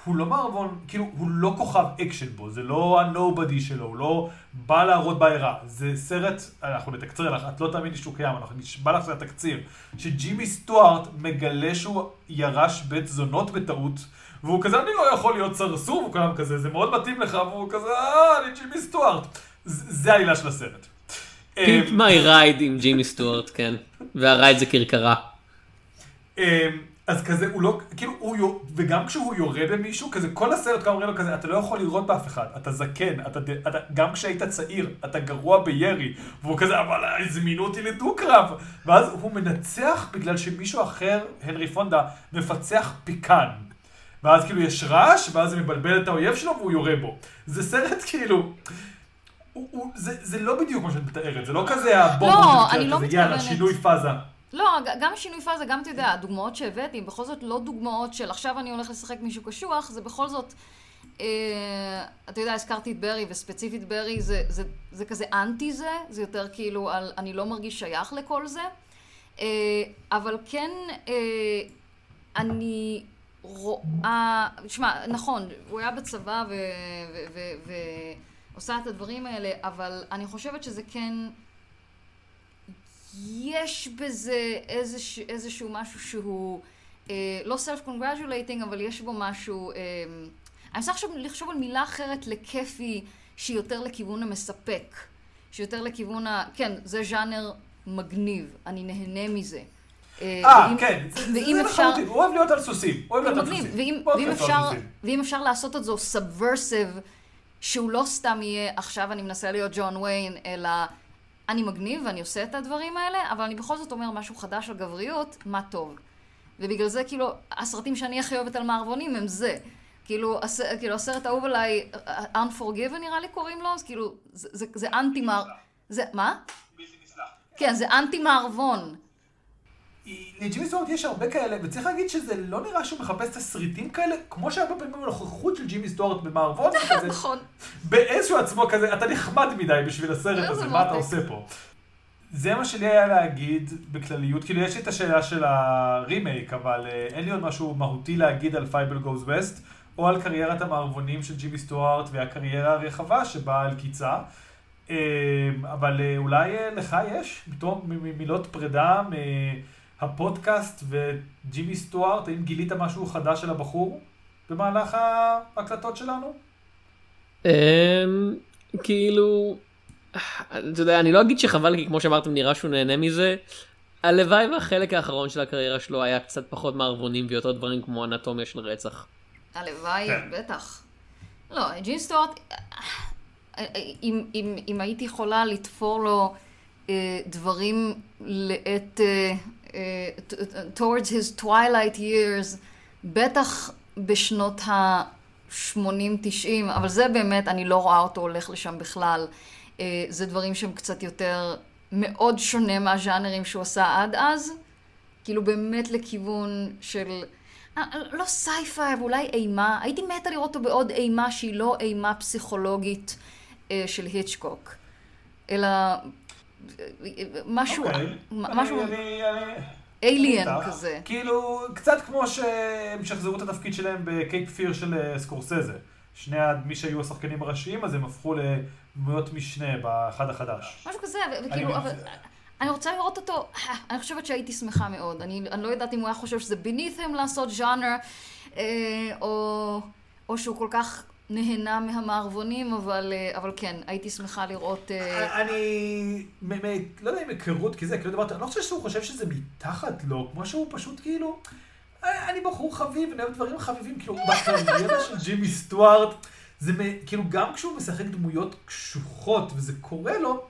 הוא לא מערבון, כאילו, הוא לא כוכב אקשן בו, זה לא ה-nobody שלו, הוא לא בא להראות בעירה. זה סרט, אנחנו נתקצר לך, את לא תאמיני שהוא קיים, אנחנו נשבע לך שזה התקציר, שג'ימי סטוארט מגלה שהוא ירש בית זונות בטעות. והוא כזה, אני לא יכול להיות סרסור, והוא כולם כזה, זה מאוד מתאים לך, והוא כזה, אה, אני ג'ימי סטוארט. זה העלילה של הסרט. Pimp אמ, My Ride עם ג'ימי סטוארט, כן. וה ride זה כרכרה. אז כזה, הוא לא, כאילו, הוא, וגם כשהוא יורה במישהו, כזה, כל הסרט כמה אומרים לו כזה, אתה לא יכול לירות באף אחד, אתה זקן, אתה, אתה, גם כשהיית צעיר, אתה גרוע בירי, והוא כזה, אבל הזמינו אותי לדו-קרב, ואז הוא מנצח בגלל שמישהו אחר, הנרי פונדה, מפצח פיקן. ואז כאילו יש רעש, ואז זה מבלבל את האויב שלו והוא יורה בו. זה סרט כאילו... הוא, הוא, זה, זה לא בדיוק מה שאת מתארת, זה לא כזה הבום, לא, אני לא כזה, יאללה, מתכוונת. שינוי פאזה. לא, גם שינוי פאזה, גם אתה יודע, הדוגמאות שהבאתי, בכל זאת לא דוגמאות של עכשיו אני הולך לשחק מישהו קשוח, זה בכל זאת, אה, אתה יודע, הזכרתי את ברי, וספציפית ברי זה, זה, זה כזה אנטי זה, זה יותר כאילו על אני לא מרגיש שייך לכל זה, אה, אבל כן, אה, אני רואה, שמע, נכון, הוא היה בצבא ועושה את הדברים האלה, אבל אני חושבת שזה כן... יש בזה איזוש, איזשהו משהו שהוא אה, לא self congratulating, אבל יש בו משהו... אה, אני מנסה עכשיו לחשוב על מילה אחרת לכיפי, שהיא יותר לכיוון המספק. שהיא יותר לכיוון ה... כן, זה ז'אנר מגניב, אני נהנה מזה. אה, ואם- כן, ואם אפשר... לחלוטין, הוא אוהב להיות על סוסים, הוא אוהב להיות על סוסים. ואם, אפשר, סוסים. ואם אפשר לעשות את זה subversive, שהוא לא סתם יהיה עכשיו אני מנסה להיות ג'ון ויין, אלא אני מגניב ואני עושה את הדברים האלה, אבל אני בכל זאת אומר משהו חדש על גבריות, מה טוב. ובגלל זה כאילו, הסרטים שאני הכי אוהבת על מערבונים הם זה. כאילו, הס, כאילו הסרט האהוב עליי, Unforgiven נראה לי קוראים לו, אז כאילו, זה, זה, זה אנטי מער... זה, מה? כן, זה אנטי מערבון. לג'ימי סטוארט יש הרבה כאלה, וצריך להגיד שזה לא נראה שהוא מחפש תסריטים כאלה, כמו שהרבה פעמים הנוכחות של ג'ימי סטוארט במערבון, זה כזה, נכון. באיזשהו עצמו כזה, אתה נחמד מדי בשביל הסרט הזה, מה אתה. עושה פה? זה מה שלי היה להגיד בכלליות, כאילו יש לי את השאלה של הרימייק, אבל אה, אין לי עוד משהו מהותי להגיד על פייבל Goes West, או על קריירת המערבונים של ג'ימי סטוארט והקריירה הרחבה שבאה על קיצה. אה, אבל אה, אולי לך יש, מילות פרידה מהפודקאסט וג'ימי סטוארט, האם גילית משהו חדש על הבחור במהלך ההקלטות שלנו? אמ, כאילו, אתה יודע, אני לא אגיד שחבל, כי כמו שאמרתם, נראה שהוא נהנה מזה. הלוואי והחלק האחרון של הקריירה שלו היה קצת פחות מערבונים ויותר דברים כמו אנטומיה של רצח. הלוואי, כן. בטח. לא, ג'ין סטוארט, אם, אם, אם הייתי יכולה לתפור לו אה, דברים לעת, אה, towards his twilight years, בטח בשנות ה-80-90, אבל זה באמת, אני לא רואה אותו הולך לשם בכלל. אה, זה דברים שהם קצת יותר, מאוד שונה מהז'אנרים שהוא עשה עד אז. כאילו באמת לכיוון של... אה, לא sci-fi, אבל אולי אימה. הייתי מתה לראות אותו בעוד אימה שהיא לא אימה פסיכולוגית אה, של היצ'קוק, אלא אה, משהו, אוקיי. מ- משהו אני- אני- alien. כזה. כאילו, קצת כמו שהם שחזרו את התפקיד שלהם ב Cape Fear של אה, סקורסזה. שני מי שהיו השחקנים הראשיים, אז הם הפכו לדמויות משנה באחד החדש. משהו כזה, וכאילו, אני- אבל... אני רוצה לראות אותו, אני חושבת שהייתי שמחה מאוד. אני, אני לא יודעת אם הוא היה חושב שזה beneath him לעשות ז'אנר, אה, או, או שהוא כל כך נהנה מהמערבונים, אבל, אה, אבל כן, הייתי שמחה לראות... אה, אני, מ- מ- לא יודע אם היכרות, כי זה, כאילו דיברתי, אני לא חושב שהוא חושב שזה מתחת לו, כמו שהוא פשוט כאילו, אה, אני בחור חביב, אני אוהב דברים חביבים, כאילו, בקריירה של ג'ימי סטוארט, זה כאילו, גם כשהוא משחק דמויות קשוחות, וזה קורה לו,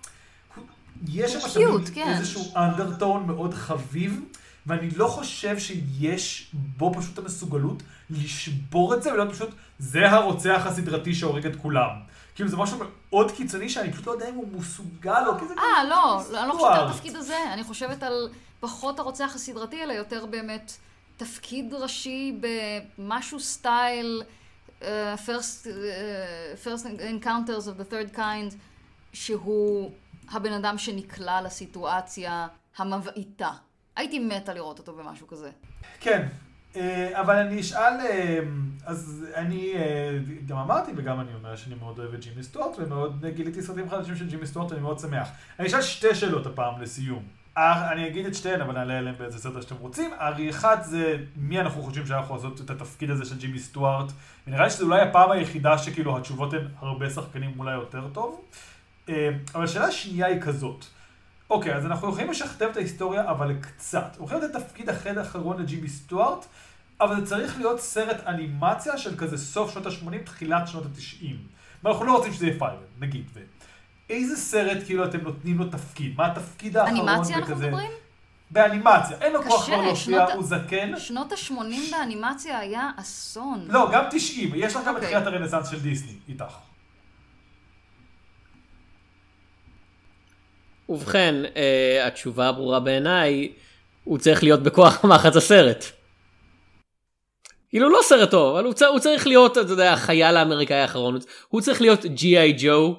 יש שם קיוט, כן. איזשהו אנדרטון מאוד חביב, ואני לא חושב שיש בו פשוט המסוגלות לשבור את זה, ולהיות פשוט, זה הרוצח הסדרתי שהורג את כולם. כאילו זה משהו מאוד קיצוני שאני פשוט לא יודע אם הוא מסוגל או כזה. אה, לא, לא, אני לא חושבת על. התפקיד הזה, אני חושבת על פחות הרוצח הסדרתי, אלא יותר באמת תפקיד ראשי במשהו סטייל uh, first, uh, first encounters of the third kind, שהוא הבן אדם שנקלע לסיטואציה המבעיטה. הייתי מתה לראות אותו במשהו כזה. כן, אבל אני אשאל, אה, אז אני אה, גם אמרתי וגם אני אומר שאני מאוד אוהב את ג'ימי סטוארט ומאוד גיליתי סרטים חדשים של ג'ימי סטוארט, אני מאוד שמח. אני אשאל שתי שאלות הפעם לסיום. אה, אני אגיד את שתיהן, אבל נעלה עליהן באיזה סרט שאתם רוצים. הרי אחד זה מי אנחנו חושבים שהיה יכול לעשות את התפקיד הזה של ג'ימי סטוארט. ונראה לי שזו אולי הפעם היחידה שכאילו התשובות הן הרבה שחקנים אולי יותר טוב. אה, אבל השאלה השנייה היא כזאת. אוקיי, אז אנחנו יכולים לשכתב את ההיסטוריה, אבל קצת. אנחנו יכולים לתת תפקיד אחר האחרון לג'ימי סטוארט, אבל זה צריך להיות סרט אנימציה של כזה סוף שנות ה-80, תחילת שנות ה-90. ואנחנו לא רוצים שזה יהיה פייבל, נגיד. ו... איזה סרט כאילו אתם נותנים לו תפקיד? מה התפקיד האחרון אנימציה אנחנו בכזה- מדברים? באנימציה. אין לו כוח כבר להופיע, שנות ה- הוא זקן. שנות ה-80 באנימציה היה אסון. לא, גם 90. יש לך גם את אוקיי. תחילת הרנסאנס של דיסני, איתך. ובכן, אה, התשובה הברורה בעיניי, הוא צריך להיות בכוח מחץ הסרט. כאילו לא סרט טוב, אבל הוא, צר, הוא צריך להיות, אתה יודע, החייל האמריקאי האחרון, הוא צריך להיות ג'י.איי ג'ו,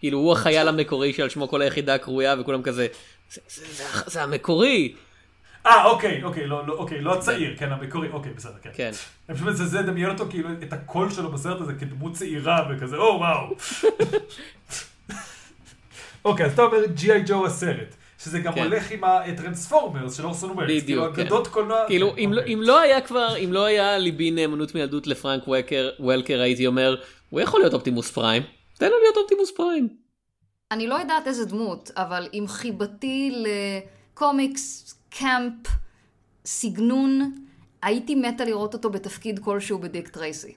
כאילו הוא החייל המקורי שעל שמו כל היחידה קרויה וכולם כזה, זה, זה, זה, זה, המקורי, אה, אוקיי, אוקיי, לא, לא, אוקיי, לא הצעיר, כן, המקורי, אוקיי, בסדר, כן. כן. אני פשוט מזלזל לדמיין אותו כאילו את הקול שלו בסרט הזה כדמות צעירה וכזה, או וואו. אוקיי, אז אתה אומר ג'י.איי ג'ו הסרט, שזה גם כן. הולך עם הטרנספורמרס של אורסון וולס, בדיוק, כאילו כן. אגדות קולנוע. כאילו כן, אם, לא, אוקיי. אם לא היה כבר, אם לא היה ליבי נאמנות מילדות לפרנק וולקר הייתי אומר, הוא יכול להיות אופטימוס פריים, תן לו להיות אופטימוס פריים. אני לא יודעת איזה דמות, אבל עם חיבתי לקומיקס, קאמפ, סגנון, הייתי מתה לראות אותו בתפקיד כלשהו בדיק טרייסי.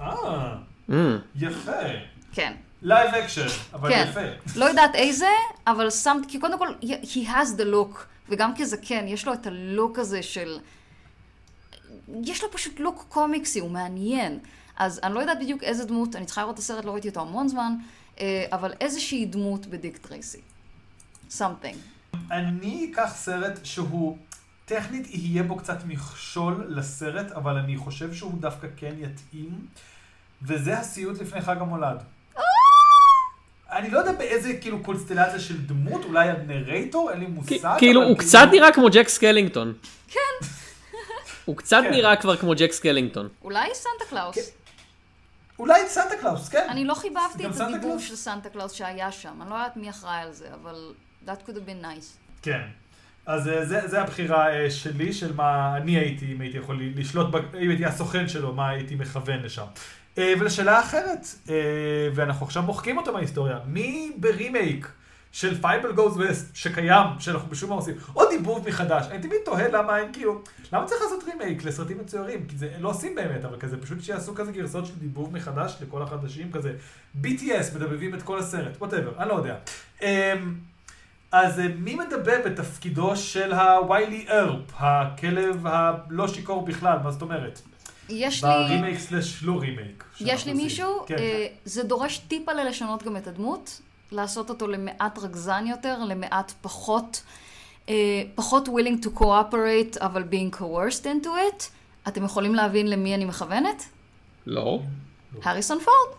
אה, Mm. יפה. כן. live action, אבל כן. יפה. לא יודעת איזה, אבל שמת, כי קודם כל, he has the look, וגם כזקן, יש לו את הלוק הזה של... יש לו פשוט לוק קומיקסי, הוא מעניין. אז אני לא יודעת בדיוק איזה דמות, אני צריכה לראות את הסרט, לא ראיתי אותו המון זמן, אה, אבל איזושהי דמות בדיק טרייסי. something. אני אקח סרט שהוא, טכנית יהיה בו קצת מכשול לסרט, אבל אני חושב שהוא דווקא כן יתאים, וזה הסיוט לפני חג המולד. אני לא יודע באיזה כאילו קונסטלציה של דמות, אולי הנרייטור, אין לי מושג. כאילו, הוא קצת נראה כמו ג'ק סקלינגטון. כן. הוא קצת כן. נראה כבר כמו ג'ק סקלינגטון. אולי סנטה קלאוס. אולי סנטה קלאוס, כן. אני לא חיבבתי את הדיבוב קלאוס. של סנטה קלאוס שהיה שם. אני לא יודעת מי אחראי על זה, אבל that could have been nice. כן. אז אה, זה, זה הבחירה אה, שלי, של מה אני הייתי, אם הייתי יכול לשלוט, ב- אם הייתי הסוכן שלו, מה הייתי מכוון לשם. אה, ולשאלה אחרת, אה, ואנחנו עכשיו מוחקים אותו מההיסטוריה, מי ברימייק של פייבל Goes West שקיים, שאנחנו בשום מה עושים, או דיבוב מחדש, אני תמיד תוהה למה אין כאילו, למה צריך לעשות רימייק לסרטים מצוירים, כי זה לא עושים באמת, אבל כזה פשוט שיעשו כזה גרסאות של דיבוב מחדש לכל החדשים, כזה BTS מדבבים את כל הסרט, whatever, אני לא יודע. אה, אז אה, מי מדבב בתפקידו של הוויילי ברפ, הכלב הלא שיכור בכלל, מה זאת אומרת? יש לי... ברימייק סלש לא רימייק. יש לי מישהו. כן. אה, זה דורש טיפה ללשנות גם את הדמות, לעשות אותו למעט רגזן יותר, למעט פחות, אה, פחות willing to cooperate, אבל being coerced into it. אתם יכולים להבין למי אני מכוונת? לא. הריסון פורד.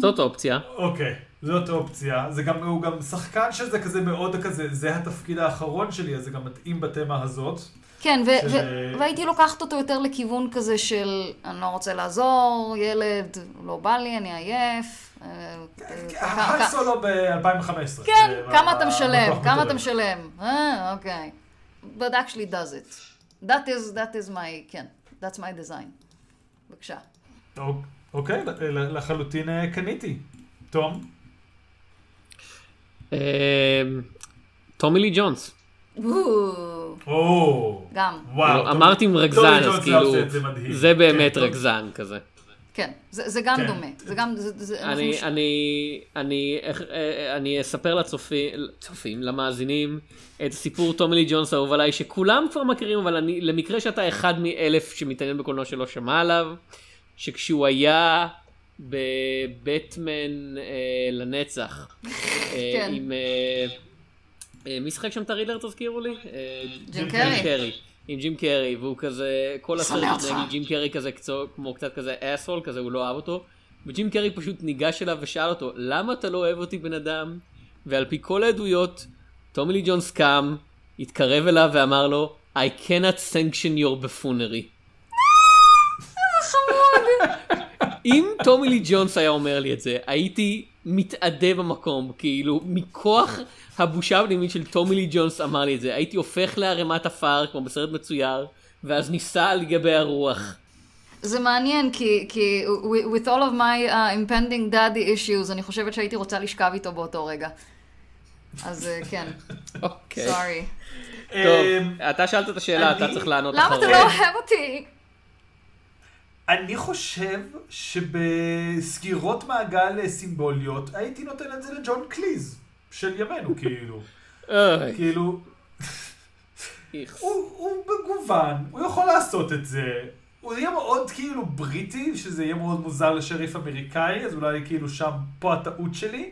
זאת אופציה. אוקיי, זאת אופציה. זה גם, הוא גם שחקן שזה כזה מאוד כזה, זה התפקיד האחרון שלי, אז זה גם מתאים בתמה הזאת. כן, ו- שזה- ו- והייתי לוקחת אותו יותר לכיוון כזה של אני לא רוצה לעזור, ילד, לא בא לי, אני עייף. אה, אה, כ- כ- הסולו ב-2015. כן, כמה אתה משלם, כמה אתה משלם. אה, אוקיי. But actually does it. That is, that is my, כן, that's my design. בבקשה. אוקיי, ל- ל- לחלוטין אה, קניתי. תום? אה, טומי לי ג'ונס. גם. וואו. לא, אמרתי עם ג'ונס אז כאילו, זה. זה באמת כן, רגזן כזה. כן, זה זה גם כן. דומה. זה גם, זה, זה, אנחנו אני, מש- אני, אני, איך- אה, אני אספר לצופים, צופים, למאזינים, את סיפור טומי לי ג'ונס האהוב עליי, שכולם כבר מכירים, אבל אני, למקרה שאתה אחד מאלף שמתעניין בקולנוע שלא שמע עליו, שכשהוא היה בבטמן אה, לנצח, אה, כן. עם... אה, מי שיחק שם את הרידלר תזכירו לי? אה, ג'ים קרי. עם ג'ים קרי, והוא כזה, כל הסרט. עם ג'ים קרי כזה קצו, כמו קצת כזה אסהול, כזה הוא לא אהב אותו, וג'ים קרי פשוט ניגש אליו ושאל אותו, למה אתה לא אוהב אותי בן אדם? ועל פי כל העדויות, טומי לי ג'ונס קם, התקרב אליו ואמר לו, I cannot sanction your buffoonery. אם טומי לי ג'ונס היה אומר לי את זה, הייתי מתאדה במקום, כאילו, מכוח הבושה הפנימית של טומי לי ג'ונס אמר לי את זה, הייתי הופך לערימת עפר, כמו בסרט מצויר, ואז ניסה על גבי הרוח. זה מעניין, כי, כי with all of my uh, impending daddy issues, אני חושבת שהייתי רוצה לשכב איתו באותו רגע. אז אה, כן, אוקיי. סורי. טוב, אמ, אתה שאלת את השאלה, אתה צריך לענות למה אחרי. אתה לא אוהב אותי? אני חושב שבסגירות מעגל סימבוליות הייתי נותן את זה לג'ון קליז של ימינו כאילו. כאילו. הוא, הוא מגוון, הוא יכול לעשות את זה. הוא יהיה מאוד כאילו בריטי, שזה יהיה מאוד מוזר לשריף אמריקאי, אז אולי כאילו שם, פה הטעות שלי.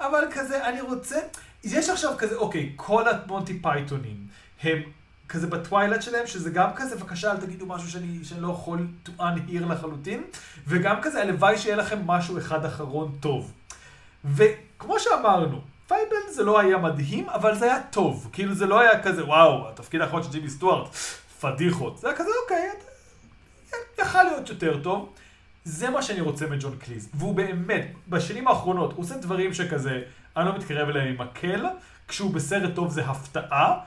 אבל כזה, אני רוצה... יש עכשיו כזה, אוקיי, כל המונטי פייתונים הם כזה ב twilight שלהם, שזה גם כזה, בבקשה, אל תגידו משהו שאני, שאני לא יכול to unhear לחלוטין, וגם כזה, הלוואי שיהיה לכם משהו אחד אחרון טוב. וכמו שאמרנו, פייבל זה לא היה מדהים, אבל זה היה טוב. כאילו זה לא היה כזה, וואו, התפקיד האחרון של ג'ימי סטוארט, פדיחות. זה היה כזה, אוקיי, יכל להיות יותר טוב. זה מה שאני רוצה מג'ון קליז. והוא באמת, בשנים האחרונות, הוא עושה דברים שכזה, אני לא מתקרב אליהם עם מקל, כשהוא בסרט טוב זה הפתעה.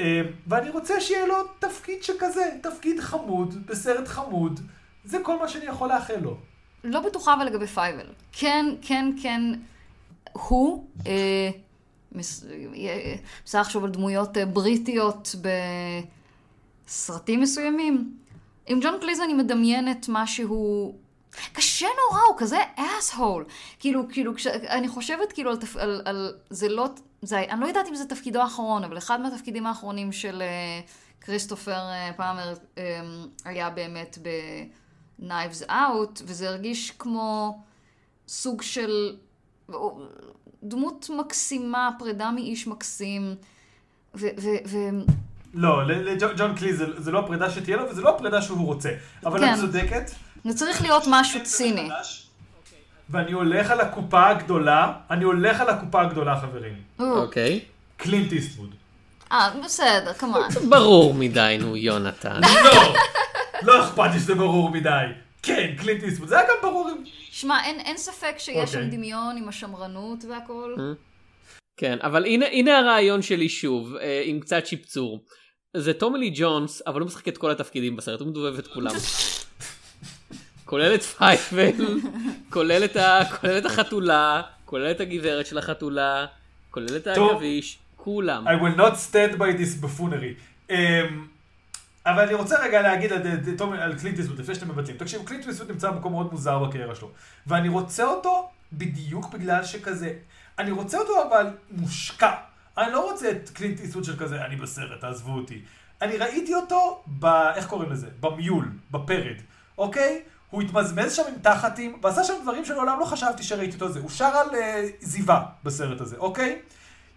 אה, ואני רוצה שיהיה לו תפקיד שכזה, תפקיד חמוד, בסרט חמוד. זה כל מה שאני יכול לאחל לו. לא בטוחה אבל לגבי פייבל. כן, כן, כן, הוא, אה, מס- אה, אפשר לחשוב על דמויות אה, בריטיות בסרטים מסוימים. עם ג'ון קליז אני מדמיינת משהו... קשה נורא, הוא כזה אס-הול. כאילו, כאילו, כש... אני חושבת כאילו על. על, על... זה לא... זה... אני לא יודעת אם זה תפקידו האחרון, אבל אחד מהתפקידים האחרונים של אה, כריסטופר אה, פאמר אה, היה באמת ב-Knives Out, וזה הרגיש כמו סוג של דמות מקסימה, פרידה מאיש מקסים, ו... ו... ו... לא, לג'ון קליז זה, זה לא הפרידה שתהיה לו, וזה לא הפרידה שהוא רוצה. אבל כן. את צודקת. זה צריך להיות משהו ציני. ואני הולך על הקופה הגדולה, אני הולך על הקופה הגדולה, חברים. אוקיי. קלינט איסטווד. אה, בסדר, כמובן. ברור מדי, נו, יונתן. לא! לא אכפת לי שזה ברור מדי. כן, קלינט איסטווד. זה היה גם ברור. שמע, אין, אין ספק שיש שם אוקיי. דמיון עם השמרנות והכל. כן, אבל הנה, הנה הרעיון שלי שוב, אה, עם קצת שיפצור. זה טומי לי ג'ונס, אבל הוא משחק את כל התפקידים בסרט, הוא מדובב את כולם. כולל את פייבל, כולל את, ה, כולל את החתולה, כולל את הגברת של החתולה, כולל את. העכביש, כולם. I will not stand by this buffoonery. Um, אבל אני רוצה רגע להגיד על, על, על קלינט איסטווד לפני שאתם מבצעים. תקשיבו, קלינט איסטווד נמצא במקום מאוד מוזר בקריירה שלו. ואני רוצה אותו בדיוק בגלל שכזה... אני רוצה אותו אבל מושקע. אני לא רוצה את קלינט איסטווד של כזה, אני בסרט, תעזבו אותי. אני ראיתי אותו ב... איך קוראים לזה? במיול, בפרד, אוקיי? הוא התמזמז שם עם תחתים, ועשה שם דברים שלעולם לא חשבתי שראיתי אותו זה. הוא שר על uh, זיווה בסרט הזה, אוקיי?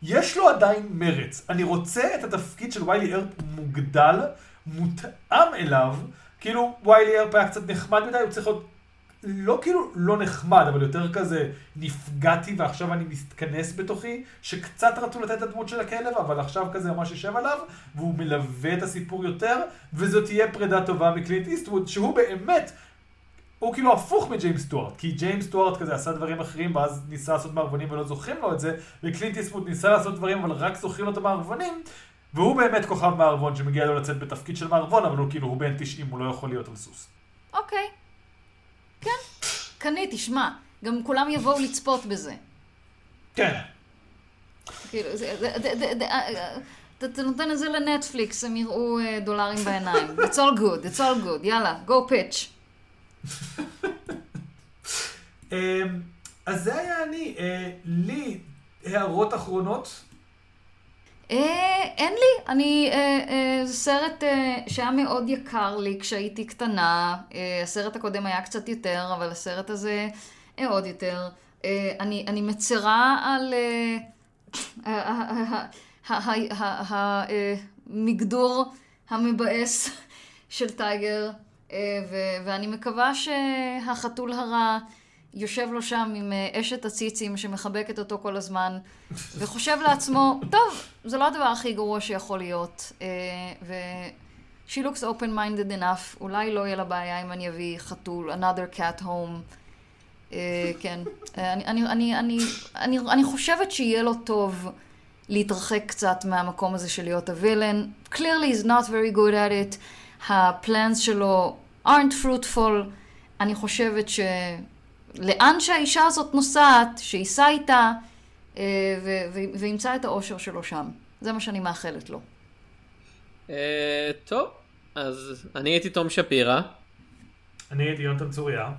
יש לו עדיין מרץ. אני רוצה את התפקיד של ויילי ארפ מוגדל, מותאם אליו. כאילו, ויילי ארפ היה קצת נחמד מדי, הוא צריך להיות לא כאילו לא נחמד, אבל יותר כזה נפגעתי ועכשיו אני מתכנס בתוכי, שקצת רצו לתת את הדמות של הכלב, אבל עכשיו כזה ממש יושב עליו, והוא מלווה את הסיפור יותר, וזאת תהיה פרידה טובה מקלינט איסטווד, שהוא באמת, הוא כאילו הפוך מג'יימס סטוארט, כי ג'יימס סטוארט כזה עשה דברים אחרים, ואז ניסה לעשות מערבונים ולא זוכרים לו את זה, וקלינט איסטווד ניסה לעשות דברים, אבל רק זוכרים לו את המערבונים, והוא באמת כוכב מערבון שמגיע לו לצאת בתפקיד של מערבון, אבל הוא כאילו, הוא בן 90, הוא לא יכול להיות על סוס. אוקיי. כן. קניתי, שמע, גם כולם יבואו לצפות בזה. כן. כאילו, זה, אה, אתה נותן את זה לנטפליקס, הם יראו אה, דולרים בעיניים. It's all good, it's all good, יאללה, go pitch. אמ, אז זה היה אני. אה, לי הערות אחרונות? אה, אין לי, אני, אה, אה, זה סרט אה, שהיה מאוד יקר לי כשהייתי קטנה, אה, הסרט הקודם היה קצת יותר, אבל הסרט הזה אה, עוד יותר. אה, אני, אני מצרה על אה, ה- ה- ה- ה- ה- ה- ה- המגדור המבאס של טייגר, אה, ו- ואני מקווה שהחתול הרע יושב לו שם עם אה, אשת הציצים שמחבקת אותו כל הזמן, וחושב לעצמו, טוב, זה לא הדבר הכי גרוע שיכול להיות, אה, ו... She looks open-minded enough, אולי לא יהיה לה בעיה אם אני אביא חתול, another cat home. אה, כן. אני, אני, אני, אני, אני, אני חושבת שיהיה לו טוב להתרחק קצת מהמקום הזה של להיות הווילן. Clearly he's not very good at it. הפלאנס שלו aren't fruitful. אני חושבת שלאן שהאישה הזאת נוסעת, שייסע איתה, אה, ו- ו- וימצא את האושר שלו שם. זה מה שאני מאחלת לו. אה, טוב, אז אני הייתי תום שפירא. אני הייתי יונתן צוריה.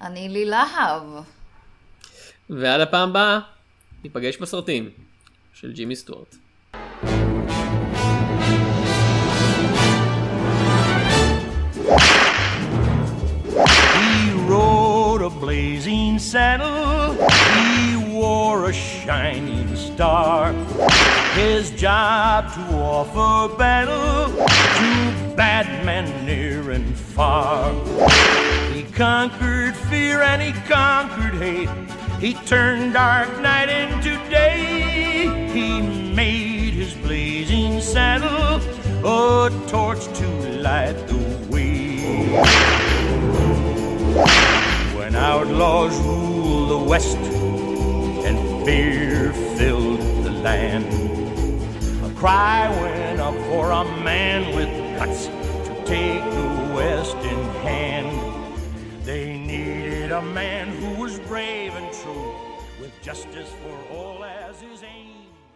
אני לי להב. ועד הפעם הבאה, ניפגש בסרטים של ג'ימי סטוארט. Saddle. He wore a shining star. His job to offer battle to bad men near and far. He conquered fear and he conquered hate. He turned dark night into day. He made his blazing saddle a torch to light the way. When outlaws ruled the West and fear filled the land, a cry went up for a man with guts to take the West in hand. They needed a man who was brave and true, with justice for all.